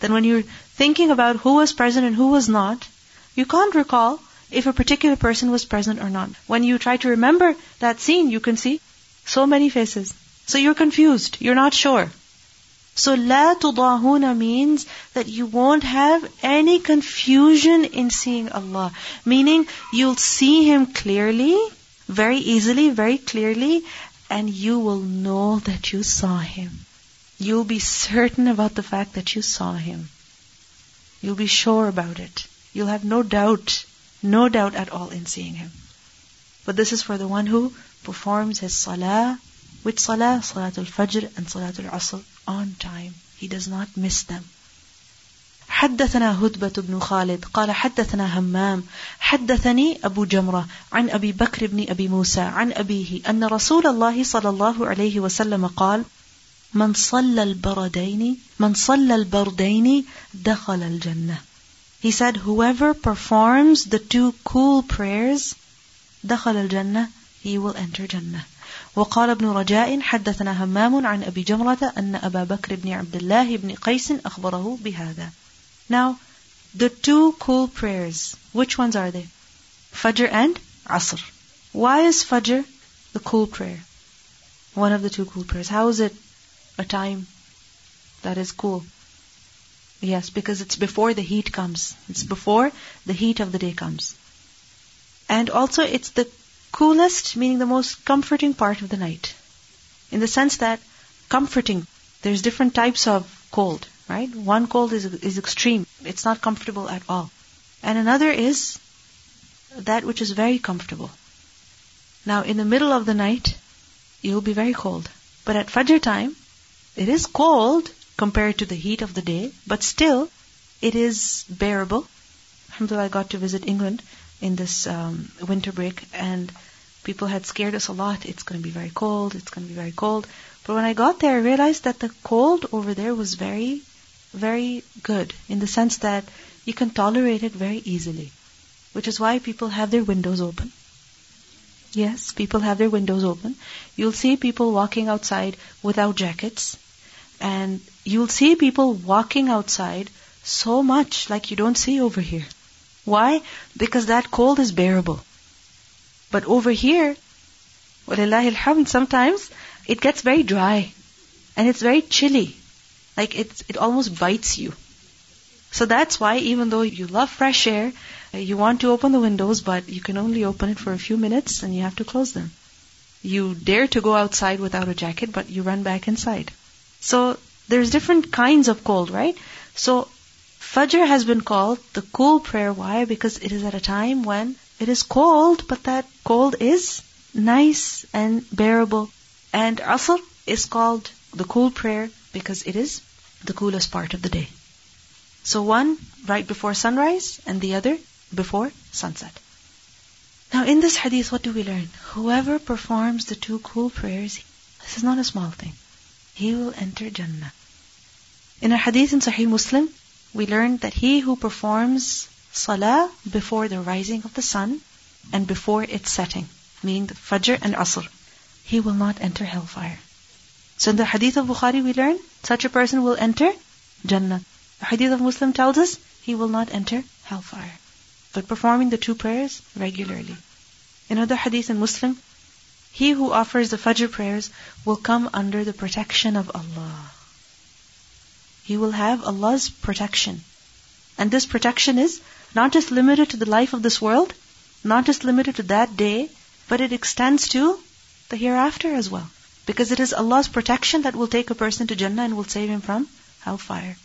then when you're thinking about who was present and who was not, you can't recall if a particular person was present or not. When you try to remember that scene, you can see so many faces. So you're confused. You're not sure. So la tudahuna means that you won't have any confusion in seeing Allah. Meaning you'll see Him clearly, very easily, very clearly, and you will know that you saw Him. You'll be certain about the fact that you saw Him. You'll be sure about it. You'll have no doubt, no doubt at all in seeing Him. But this is for the one who performs his salah, which salah? Salatul Fajr and Salatul Asr on time. He does not miss them. حدثنا هدبة بن خالد قال حدثنا همام حدثني أبو جمرة عن أبي بكر بن أبي موسى عن أبيه أن رسول الله صلى الله عليه وسلم قال من صلى البردين من صلى البردين دخل الجنة He said whoever performs the two cool prayers دخل الجنة he will enter Jannah وقال ابن رجاء حدثنا همام عن أبي جمرة أن أبا بكر بن عبد الله بن قيس أخبره بهذا Now, the two cool prayers, which ones are they? Fajr and Asr. Why is Fajr the cool prayer? One of the two cool prayers. How is it a time that is cool? Yes, because it's before the heat comes. It's before the heat of the day comes. And also it's the coolest, meaning the most comforting part of the night. In the sense that comforting, there's different types of cold, right? One cold is, is extreme. It's not comfortable at all. And another is that which is very comfortable. Now, in the middle of the night, you'll be very cold. But at Fajr time, it is cold compared to the heat of the day, but still, it is bearable. Alhamdulillah, I got to visit England in this um, winter break, and people had scared us a lot. It's going to be very cold. It's going to be very cold. But when I got there, I realized that the cold over there was very, very good in the sense that you can tolerate it very easily, which is why people have their windows open. Yes, people have their windows open. You'll see people walking outside without jackets, and you'll see people walking outside so much like you don't see over here. Why? Because that cold is bearable. But over here, walillahi alhamd, sometimes it gets very dry and it's very chilly. Like it, it almost bites you. So that's why even though you love fresh air, you want to open the windows, but you can only open it for a few minutes and you have to close them. You dare to go outside without a jacket, but you run back inside. So there's different kinds of cold, right? So Fajr has been called the cool prayer. Why? Because it is at a time when it is cold, but that cold is nice and bearable. And Asr is called the cool prayer because it is the coolest part of the day. So one right before sunrise and the other before sunset. Now in this hadith, what do we learn? Whoever performs the two cool prayers, this is not a small thing, he will enter Jannah. In a hadith in Sahih Muslim, we learn that he who performs salah before the rising of the sun and before its setting, meaning the Fajr and Asr, he will not enter hellfire. So in the hadith of Bukhari we learn such a person will enter Jannah. The hadith of Muslim tells us he will not enter hellfire. But performing the two prayers regularly. In other hadith in Muslim, he who offers the Fajr prayers will come under the protection of Allah. He will have Allah's protection. And this protection is not just limited to the life of this world, not just limited to that day, but it extends to the hereafter as well. Because it is Allah's protection that will take a person to Jannah and will save him from hellfire.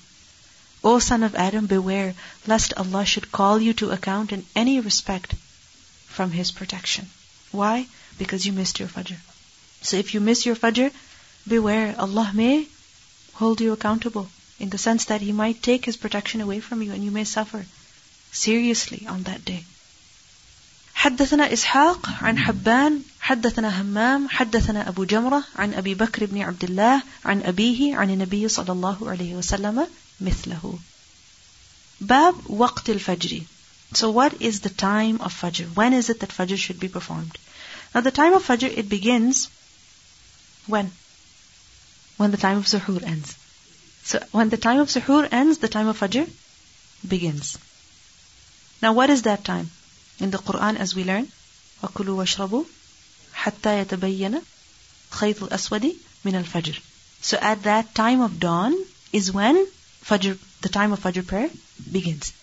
O son of Adam, beware lest Allah should call you to account in any respect from His protection. Why? Because you missed your Fajr. So if you miss your Fajr, beware, Allah may hold you accountable in the sense that He might take His protection away from you and you may suffer seriously on that day. حدثنا إسحاق عن حبان حدثنا همام حدثنا أبو جمرة عن أبي بكر بن عبد الله عن أبيه عن النبي صلى الله عليه وسلم مثله باب وقت الفجر So what is the time of Fajr? When is it that Fajr should be performed? Now the time of Fajr, it begins when? When the time of Suhoor ends. So when the time of Suhoor ends, the time of Fajr begins. Now what is that time? In the Quran as we learn, وَكُلُوا وَاشْرَبُوا حَتَّى يَتَبَيَّنَ خَيْطُ الْأَسْوَدِ مِنَ الْفَجْرِ So at that time of dawn is when Fajr, the time of Fajr prayer begins.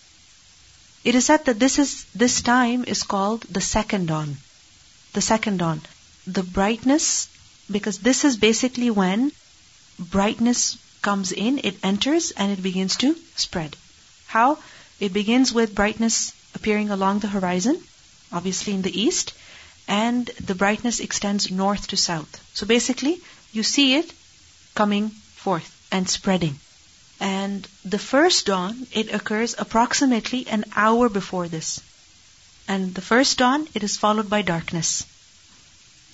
It is said that this is this time is called the second dawn. The second dawn. The brightness, because this is basically when brightness comes in, it enters and it begins to spread. How? It begins with brightness appearing along the horizon, obviously in the east, and the brightness extends north to south. So basically, you see it coming forth and spreading. And the first dawn, it occurs approximately an hour before this. And the first dawn, it is followed by darkness.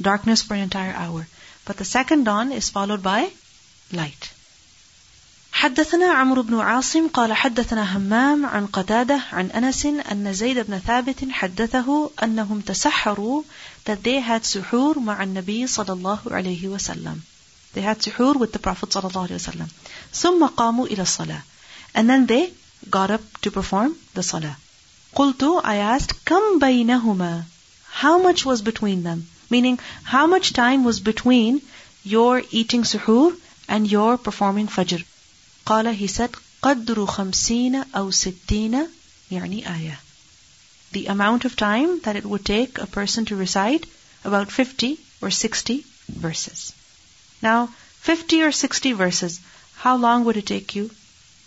Darkness for an entire hour. But the second dawn is followed by light. حدثنا عمرو بن عاصم قال حدثنا همام عن قتادة عن أنس أن زيد بن ثابت حدثه أنهم تسحروا that they had suhoor مع النبي صلى الله عليه وسلم. They had suhoor with the Prophet صلى الله عليه وسلم. ثم قاموا إلى الصلاة. And then they got up to perform the salah. قلت, I asked, كم بينهما? How much was between them? Meaning, how much time was between your eating suhoor and your performing fajr? قال he said قدر خمسين أو ستين يعني آية the amount of time that it would take a person to recite about 50 or 60 verses. Now, 50 or 60 verses, how long would it take you,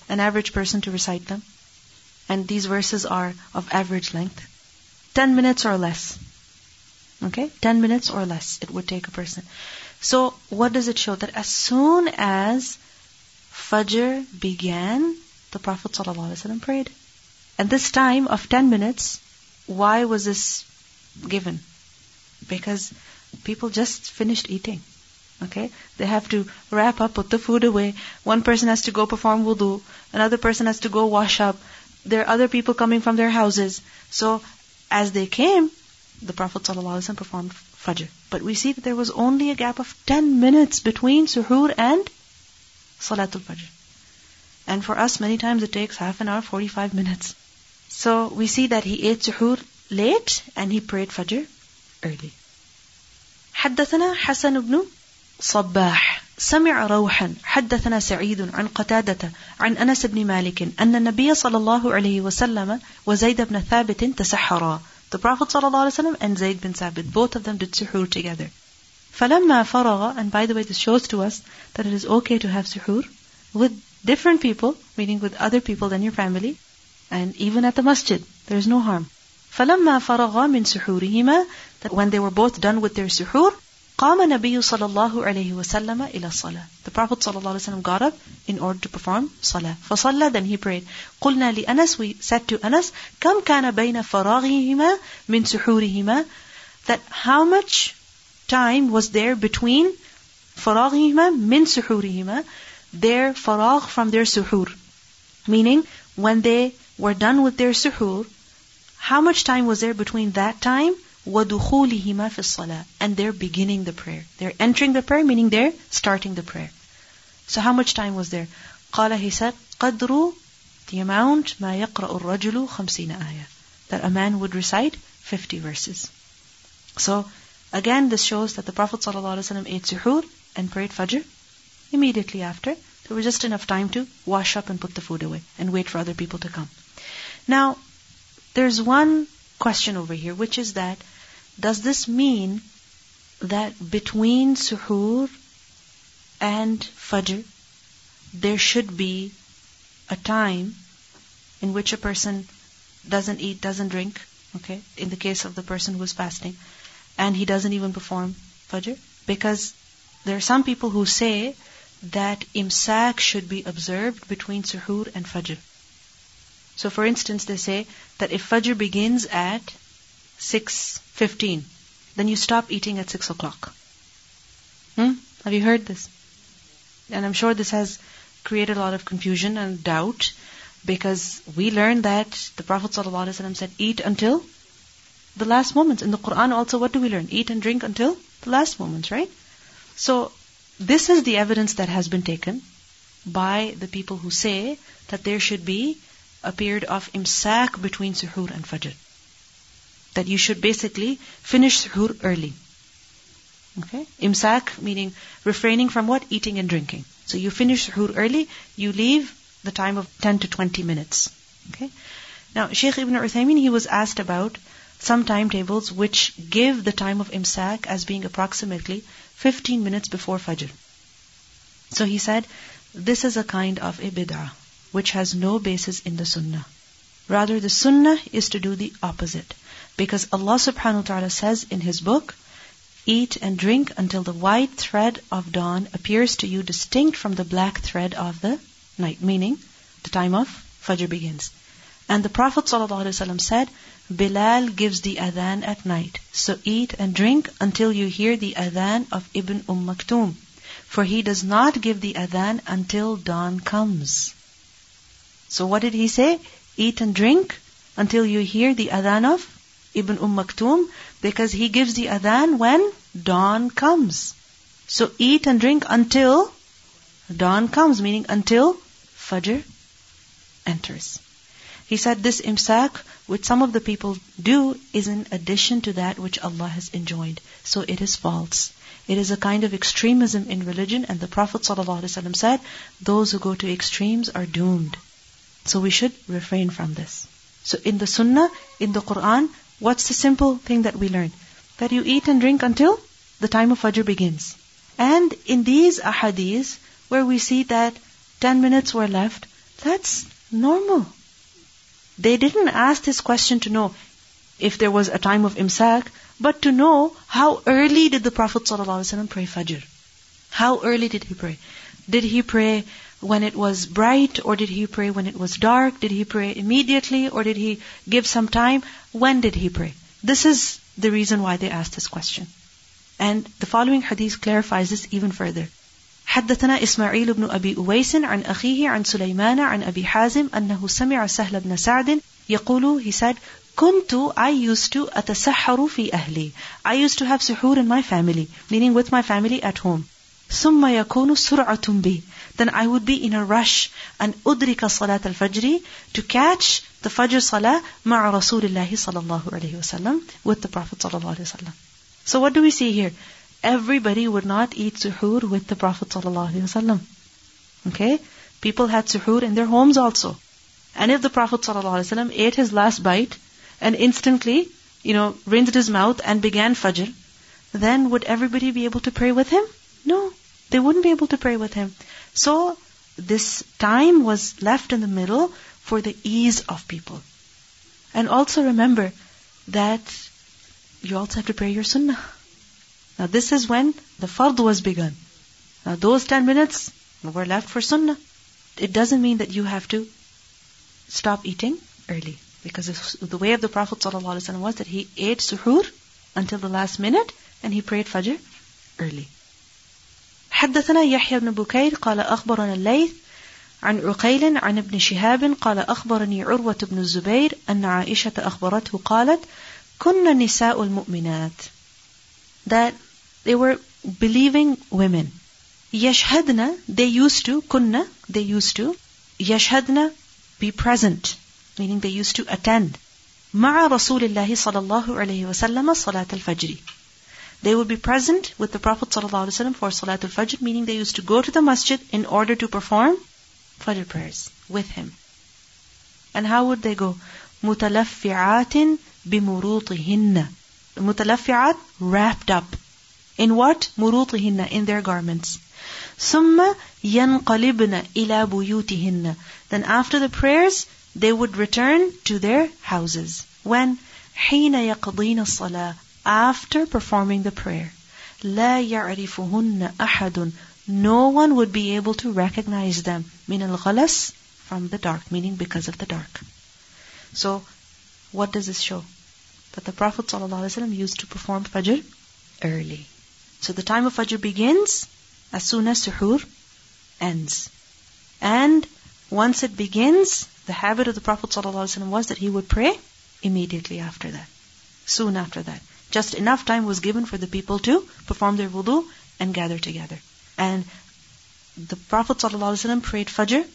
an average person, to recite them? And these verses are of average length. 10 minutes or less. Okay? 10 minutes or less it would take a person. So, what does it show? That as soon as Fajr began, the Prophet ﷺ prayed. And this time of 10 minutes, why was this given? Because people just finished eating. Okay? They have to wrap up, put the food away. One person has to go perform wudu. Another person has to go wash up There are other people coming from their houses. So, as they came, the Prophet ﷺ performed Fajr. But we see that there was only a gap of 10 minutes between Suhoor and Salatul Fajr. And for us, many times it takes half an hour, 45 minutes. So we see that he ate Suhoor late and he prayed Fajr early. حدثنا حسن بن صباح سمع روحا حدثنا سعيد عن قتادة عن أنس بن مالك أن النبي صلى الله عليه وسلم وزيد بن ثابت تسحرا The Prophet صلى الله عليه وسلم and Zayd bin Thabit, both of them did suhoor together. فلما فرغ, and by the way this shows to us that it is okay to have suhoor with different people, meaning with other people than your family, and even at the masjid, there is no harm. فلما فرغا من سحورهما that when they were both done with their suhoor قام النبي صلى الله عليه وسلم إلى الصلاة The Prophet صلى الله عليه وسلم got up in order to perform صلاة فصلى then he prayed قلنا لأنس we said to Anas كم كان بين فراغهما من سحورهما that how much time was there between فراغهما من سحورهما their faragh from their suhoor meaning when they were done with their suhoor how much time was there between that time وَدُخُولِهِمَا فِي الصَّلَاةِ And they're beginning the prayer. They're entering the prayer, meaning they're starting the prayer. So how much time was there? قال he said, قدر the amount ما يقرأ الرجل خمسين آية. That a man would recite 50 verses. So, again, this shows that the Prophet ﷺ ate suhoor and prayed fajr immediately after. There was just enough time to wash up and put the food away and wait for other people to come. Now, there's one question over here, which is that does this mean that between suhoor and fajr, there should be a time in which a person doesn't eat, doesn't drink, okay, in the case of the person who is fasting, and he doesn't even perform fajr? Because there are some people who say that imsak should be observed between suhoor and fajr. So for instance, they say that if fajr begins at 6.15, then you stop eating at 6 o'clock. Hmm? Have you heard this? And I'm sure this has created a lot of confusion and doubt because we learned that the Prophet ﷺ said, eat until the last moments. In the Quran also, what do we learn? Eat and drink until the last moments, right? So, this is the evidence that has been taken by the people who say that there should be a period of imsak between suhoor and fajr. That you should basically finish suhoor early. Okay? Imsak meaning refraining from what? Eating and drinking. So you finish suhoor early, you leave the time of 10 to 20 minutes. Okay? Now, Sheikh Ibn Uthaymeen, he was asked about some timetables which give the time of imsak as being approximately 15 minutes before fajr. So he said, this is a kind of a bid'ah which has no basis in the sunnah. Rather, the sunnah is to do the opposite. Because Allah subhanahu wa ta'ala says in His book, Eat and drink until the white thread of dawn appears to you distinct from the black thread of the night, meaning the time of Fajr begins. And the Prophet ﷺ said, Bilal gives the adhan at night. So eat and drink until you hear the adhan of Ibn Umm Maktoum. For he does not give the adhan until dawn comes. So what did he say? Eat and drink until you hear the adhan of Ibn Umm Maktoum because he gives the adhan when dawn comes. So eat and drink until dawn comes, meaning until Fajr enters. He said this imsak, which some of the people do, is in addition to that which Allah has enjoined. So it is false. It is a kind of extremism in religion, and the Prophet ﷺ said, those who go to extremes are doomed. So we should refrain from this. So in the Sunnah, in the Quran, what's the simple thing that we learn? That you eat and drink until the time of Fajr begins. And in these ahadith, where we see that 10 minutes were left, that's normal. They didn't ask this question to know if there was a time of imsak, but to know how early did the Prophet ﷺ pray Fajr. How early did he pray? Did he pray when it was bright or did he pray when it was dark? Did he pray immediately or did he give some time? When did he pray? This is the reason why they asked this question. And the following hadith clarifies this even further. حدثنا إسماعيل بن أبي أويس عن أخيه عن سليمان عن أبي حازم أنه سمع سهل بن سعد يقول he said كنت I used to أتسحر في أهلي I used to have suhoor in my family meaning with my family at home ثم يكون سرعة بي then I would be in a rush and udrika salat al fajr to catch the fajr salah ma'a Rasulullah sallallahu alayhi wasallam with the Prophet sallallahu alayhi wasallam. So what do we see here? Everybody would not eat suhoor with the Prophet sallallahu alayhi wasallam. Okay? People had suhoor in their homes also. And if the Prophet ﷺ ate his last bite and instantly, you know, rinsed his mouth and began Fajr, then would everybody be able to pray with him? No, they wouldn't be able to pray with him. So, this time was left in the middle for the ease of people. And also remember that you also have to pray your sunnah. Now this is when the fard was begun. Now those 10 minutes were left for sunnah. It doesn't mean that you have to stop eating early. Because the way of the Prophet ﷺ was that he ate suhoor until the last minute and he prayed fajr early. حدثنا يحيى بن بكير قال أخبرنا الليث عن عقيل عن ابن شهاب قال أخبرني عروة بن الزبير أن عائشة أخبرته قالت كن نساء المؤمنات. That they were believing women. يشهدن they used to كن they used to. يشهدن be present. Meaning they used to attend. مع رسول الله صلى الله عليه وسلم صلاة الفجر. they would be present with the Prophet ﷺ for Salatul Fajr, meaning they used to go to the masjid in order to perform Fajr prayers with him. And how would they go? مُتَلَفِّعَاتٍ بِمُرُوطِهِنَّ مُتَلَفِّعَات wrapped up. In what? مُرُوطِهِنَّ In their garments. ثُمَّ يَنْقَلِبْنَ إِلَى بُيُوتِهِنَّ Then after the prayers, they would return to their houses. When? حين يقضين الصلاة after performing the prayer. لا يعرفهن أحد No one would be able to recognize them. من الغلس from the dark, meaning because of the dark. So, what does this show? That the Prophet ﷺ used to perform Fajr early. So the time of Fajr begins as soon as suhoor ends. And once it begins, the habit of the Prophet ﷺ was that he would pray immediately after that. Soon after that. Just enough time was given for the people to perform their wudu and gather together. And the Prophet ﷺ prayed Fajr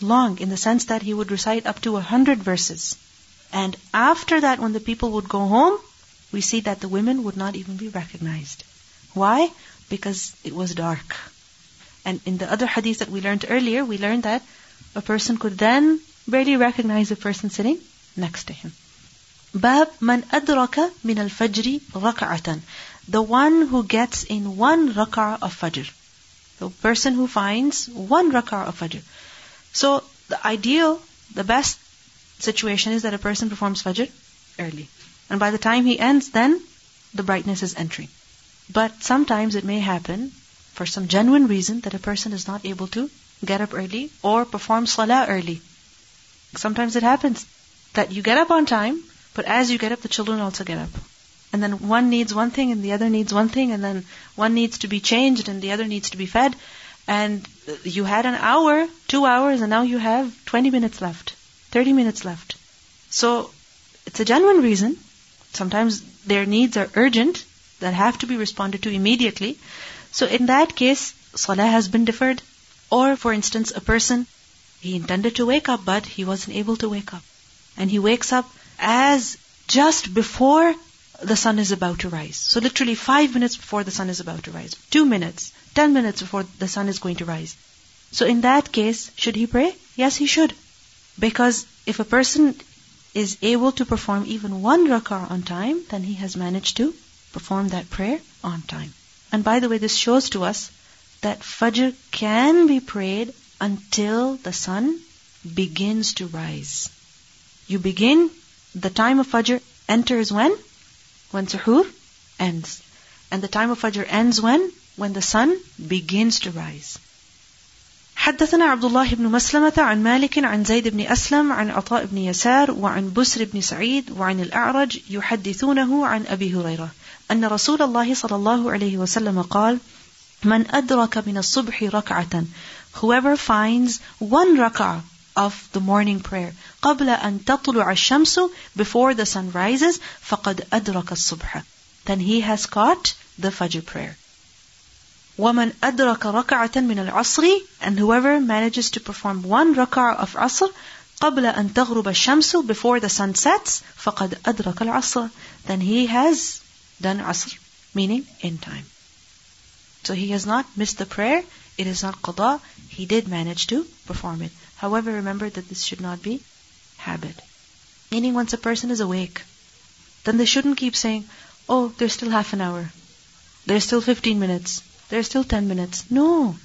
long in the sense that he would recite up to a hundred verses. And after that, when the people would go home, we see that the women would not even be recognized. Why? Because it was dark. And in the other hadith that we learned earlier, we learned that a person could then barely recognize the person sitting next to him. Bab man adraka min al-fajr rak'atan. The one who gets in one rak'ah of fajr. The person who finds one rak'ah of fajr. So the ideal, the best situation is that a person performs fajr early. And by the time he ends, then the brightness is entering. But sometimes it may happen, for some genuine reason, that a person is not able to get up early or perform salah early. Sometimes it happens that you get up on time, but as you get up, the children also get up. And then one needs one thing and the other needs one thing, and then one needs to be changed and the other needs to be fed. And you had an hour, two hours, and now you have 20 minutes left, 30 minutes left. So it's a genuine reason. Sometimes their needs are urgent that have to be responded to immediately. So in that case, salah has been deferred. Or, for instance, a person, he intended to wake up, but he wasn't able to wake up. And he wakes up as just before the sun is about to rise. So literally five minutes before the sun is about to rise. Two minutes, ten minutes before the sun is going to rise. So in that case, should he pray? Yes, he should. Because if a person is able to perform even one rak'ah on time, then he has managed to perform that prayer on time. And by the way, this shows to us that Fajr can be prayed until the sun begins to rise. You begin the time of Fajr enters when? When suhoor ends. And the time of Fajr ends when? When the sun begins to rise. حدثنا عبد الله بن مسلمة عن مالك عن زيد بن أسلم عن عطاء بن يسار وعن بسر بن سعيد وعن الأعرج يحدثونه عن أبي هريرة أن رسول الله صلى الله عليه وسلم قال من أدرك من الصبح ركعة whoever finds one rak'ah of the morning prayer قبل أن تطلع الشمس before the sun rises فقد أدرك الصبح then he has caught the Fajr prayer وَمَنْ أَدْرَكَ رَكَعَةً مِنَ الْعَصْرِ And whoever manages to perform one rak'ah of Asr قبل أن تغرب الشمس before the sun sets فقد أدرك العصر then he has done Asr meaning in time so he has not missed the prayer it is not qada he did manage to perform it however remember that this should not be habit meaning once a person is awake then they shouldn't keep saying oh there's still half an hour there's still 15 minutes there's still 10 minutes. No.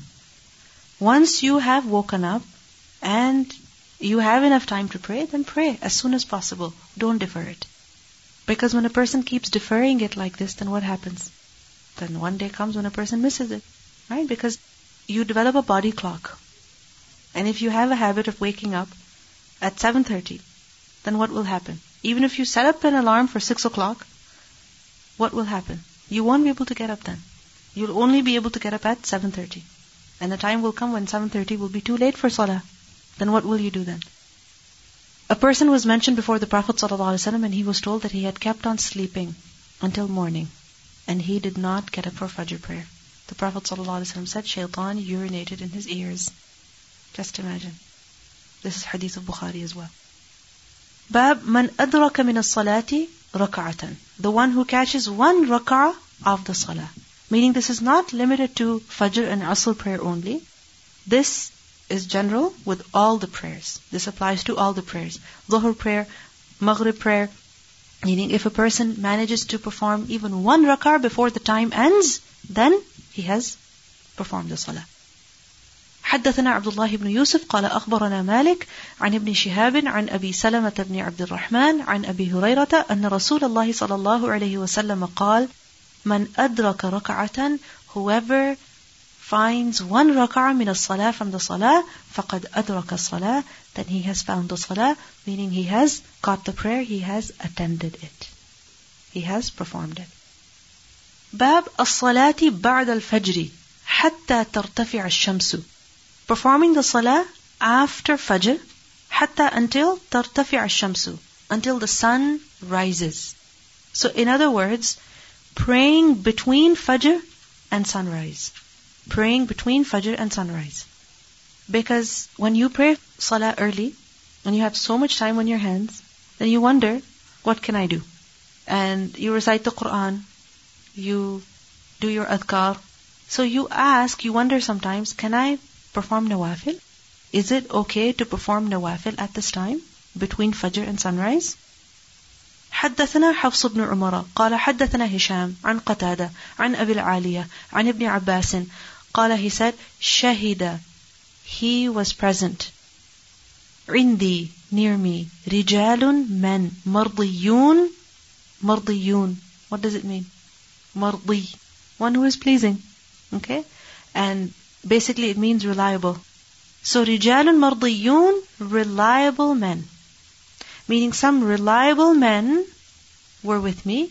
Once you have woken up and you have enough time to pray, then pray as soon as possible. Don't defer it. Because when a person keeps deferring it like this, then what happens? Then one day comes when a person misses it. Right? Because you develop a body clock. And if you have a habit of waking up at 7.30, then what will happen? Even if you set up an alarm for 6 o'clock, what will happen? You won't be able to get up then. You'll only be able to get up at 7.30. And the time will come when 7.30 will be too late for salah. Then what will you do then? A person was mentioned before the Prophet ﷺ and he was told that he had kept on sleeping until morning. And he did not get up for Fajr prayer. The Prophet ﷺ said, Shaitan urinated in his ears. Just imagine. This is hadith of Bukhari as well. Bab man adraka min as-salati rak'atan. The one who catches one rak'ah of the salah. Meaning this is not limited to Fajr and Asr prayer only. This is general with all the prayers. This applies to all the prayers. Dhuhr prayer, Maghrib prayer. Meaning if a person manages to perform even one rak'ah before the time ends, then he has performed the salah. حدثنا عبد الله بن يوسف قال أخبرنا مالك عن ابن شهاب عن أبي سلمة بن عبد الرحمن عن أبي هريرة أن رسول الله صلى الله عليه وسلم قال من أدرك ركعة whoever finds one ركعة من الصلاة from the صلاة فقد أدرك الصلاة. Then he has found the صلاة meaning he has got the prayer he has attended it. He has performed it. باب الصلاة بعد الفجر حتى ترتفع الشمس. performing the salah after Fajr, hatta until tartafi' ash-shamsu, until the sun rises. So in other words, praying between Fajr and sunrise. Praying between Fajr and sunrise. Because when you pray Salah early, and you have so much time on your hands, then you wonder, what can I do? And you recite the Quran, you do your adhkar. So you ask, you wonder sometimes, can I perform nawafil? Is it okay to perform nawafil at this time, between Fajr and sunrise? حدثنا حفص بن عمر قال حدثنا هشام عن قتادة عن أبي العالية عن ابن عباس قال he said شهد he was present عندي near me رجال men مرضيون مرضيون what does it mean مرضي one who is pleasing okay and basically it means reliable so رجال مرضيون reliable men meaning some reliable men were with me.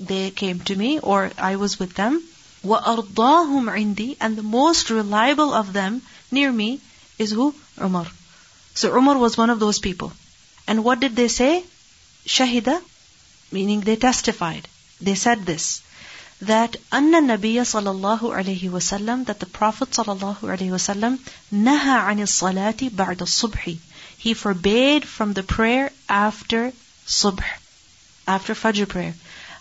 They came to me, or I was with them. وَأَرْضَاهُمْ عِنْدِي And the most reliable of them near me is who? Umar. So Umar was one of those people. And what did they say? Shahida, meaning they testified. They said this, that anna Nabiya sallallahu alayhi wasallam, that the Prophet sallallahu alayhi wasallam, naha anis salati ba'da subhi. He forbade from the prayer after subh, after Fajr prayer.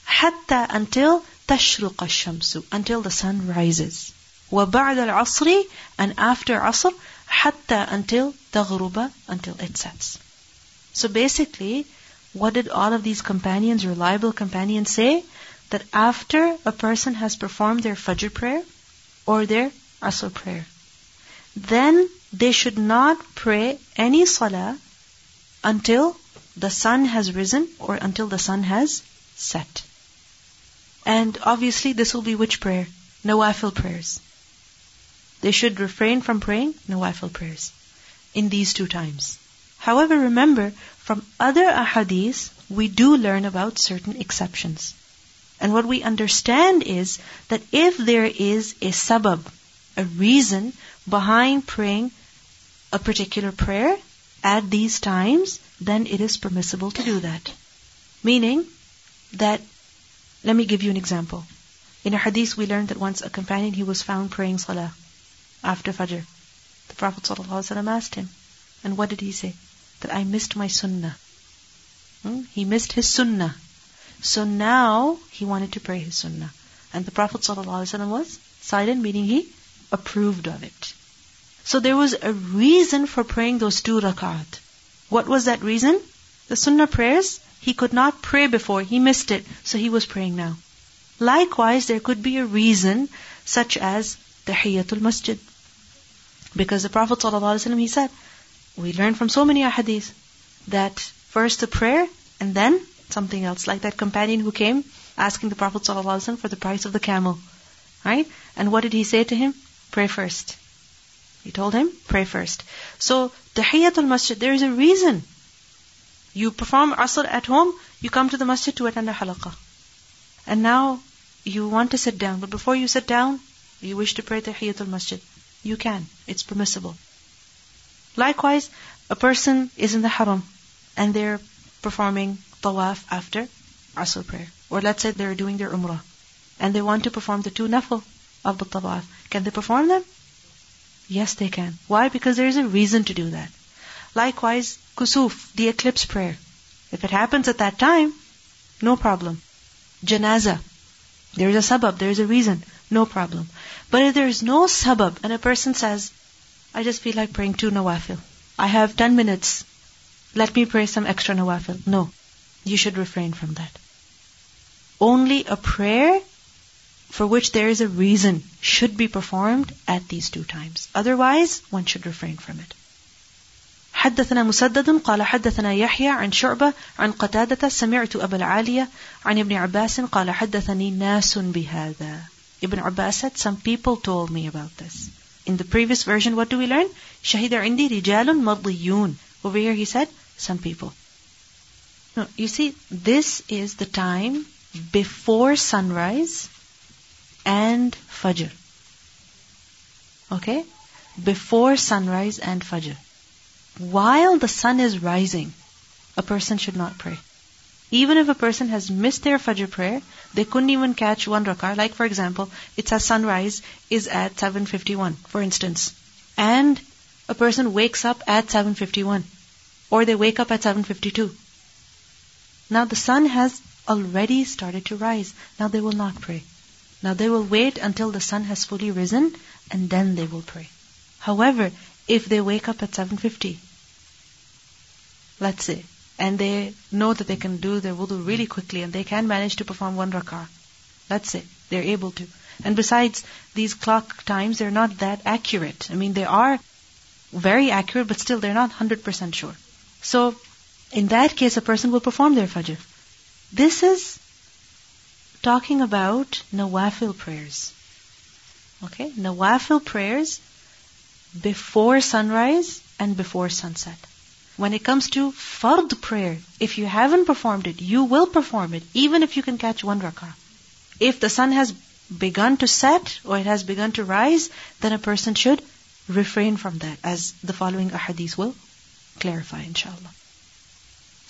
Hatta until تشرق الشمس, until the sun rises. وبعد العصر, and after Asr, حتى until تغرب, until it sets. So basically, what did all of these companions, reliable companions say? That after a person has performed their Fajr prayer or their Asr prayer, then they should not pray any salah until the sun has risen or until the sun has set. And obviously this will be which prayer? Nawafil prayers. they should refrain from praying nawafil prayers in these two times. However, remember, from other ahadith, we do learn about certain exceptions. And what we understand is that if there is a sabab, a reason behind praying a particular prayer at these times, then it is permissible to do that. Meaning that, let me give you an example. In a hadith, we learned that once a companion, he was found praying salah after Fajr. The Prophet ﷺ asked him, and what did he say? That I missed my sunnah. Hmm? He missed his sunnah. So now he wanted to pray his sunnah. And the Prophet ﷺ was silent, meaning he approved of it. So there was a reason for praying those two rakat. What was that reason? The sunnah prayers, he could not pray before, he missed it, so he was praying now. Likewise, there could be a reason such as tahiyatul masjid. Because the Prophet ﷺ, he said, we learn from so many ahadith that first the prayer and then something else, like that companion who came asking the Prophet ﷺ for the price of the camel. Right? And what did he say to him? Pray first. He told him, pray first. So, Tahiyatul Masjid, there is a reason. You perform Asr at home, you come to the masjid to attend a halaqah. And now, you want to sit down, but before you sit down, you wish to pray Tahiyatul Masjid. You can. It's permissible. Likewise, a person is in the haram, and they're performing tawaf after Asr prayer. Or let's say they're doing their umrah and they want to perform the two nafil of the tawaf. Can they perform them? Yes, they can. Why? Because there is a reason to do that. Likewise, kusuf, the eclipse prayer. If it happens at that time, no problem. Janaza, there is a sabab, there is a reason, no problem. But if there is no sabab and a person says, I just feel like praying two nawafil. I have 10 minutes. Let me pray some extra nawafil. No. You should refrain from that. Only a prayer for which there is a reason should be performed at these two times. Otherwise, one should refrain from it. حدثنا مسدد قال حدثنا يحيى عن شعبة عن قتادة سمعت أبا العالية عن ابن عباس قال حدثني ناس بهذا Ibn Abbas said, some people told me about this. In the previous version, what do we learn? شهد عندي رجال مرضيون. Over here he said, some people. no, you see, this is the time before sunrise and Fajr. Okay? Before sunrise and Fajr. While the sun is rising, a person should not pray. Even if a person has missed their Fajr prayer, they couldn't even catch one rakah. Like for example, it says sunrise is at 7.51, for instance. And a person wakes up at 7.51. Or they wake up at 7.52. Now the sun has already started to rise. Now they will not pray. Now they will wait until the sun has fully risen and then they will pray. However, if they wake up at 7.50, let's say, and they know that they can do their wudu really quickly and they can manage to perform one rak'ah, let's say, they're able to. And besides, these clock times, they're not that accurate. I mean, they are very accurate, but still they're not 100% sure. So, in that case, a person will perform their fajr. This is talking about nawafil prayers. Okay? Nawafil prayers before sunrise and before sunset. When it comes to fard prayer, if you haven't performed it, you will perform it, even if you can catch one rak'ah. If the sun has begun to set or it has begun to rise, then a person should refrain from that, as the following ahadith will clarify, inshallah.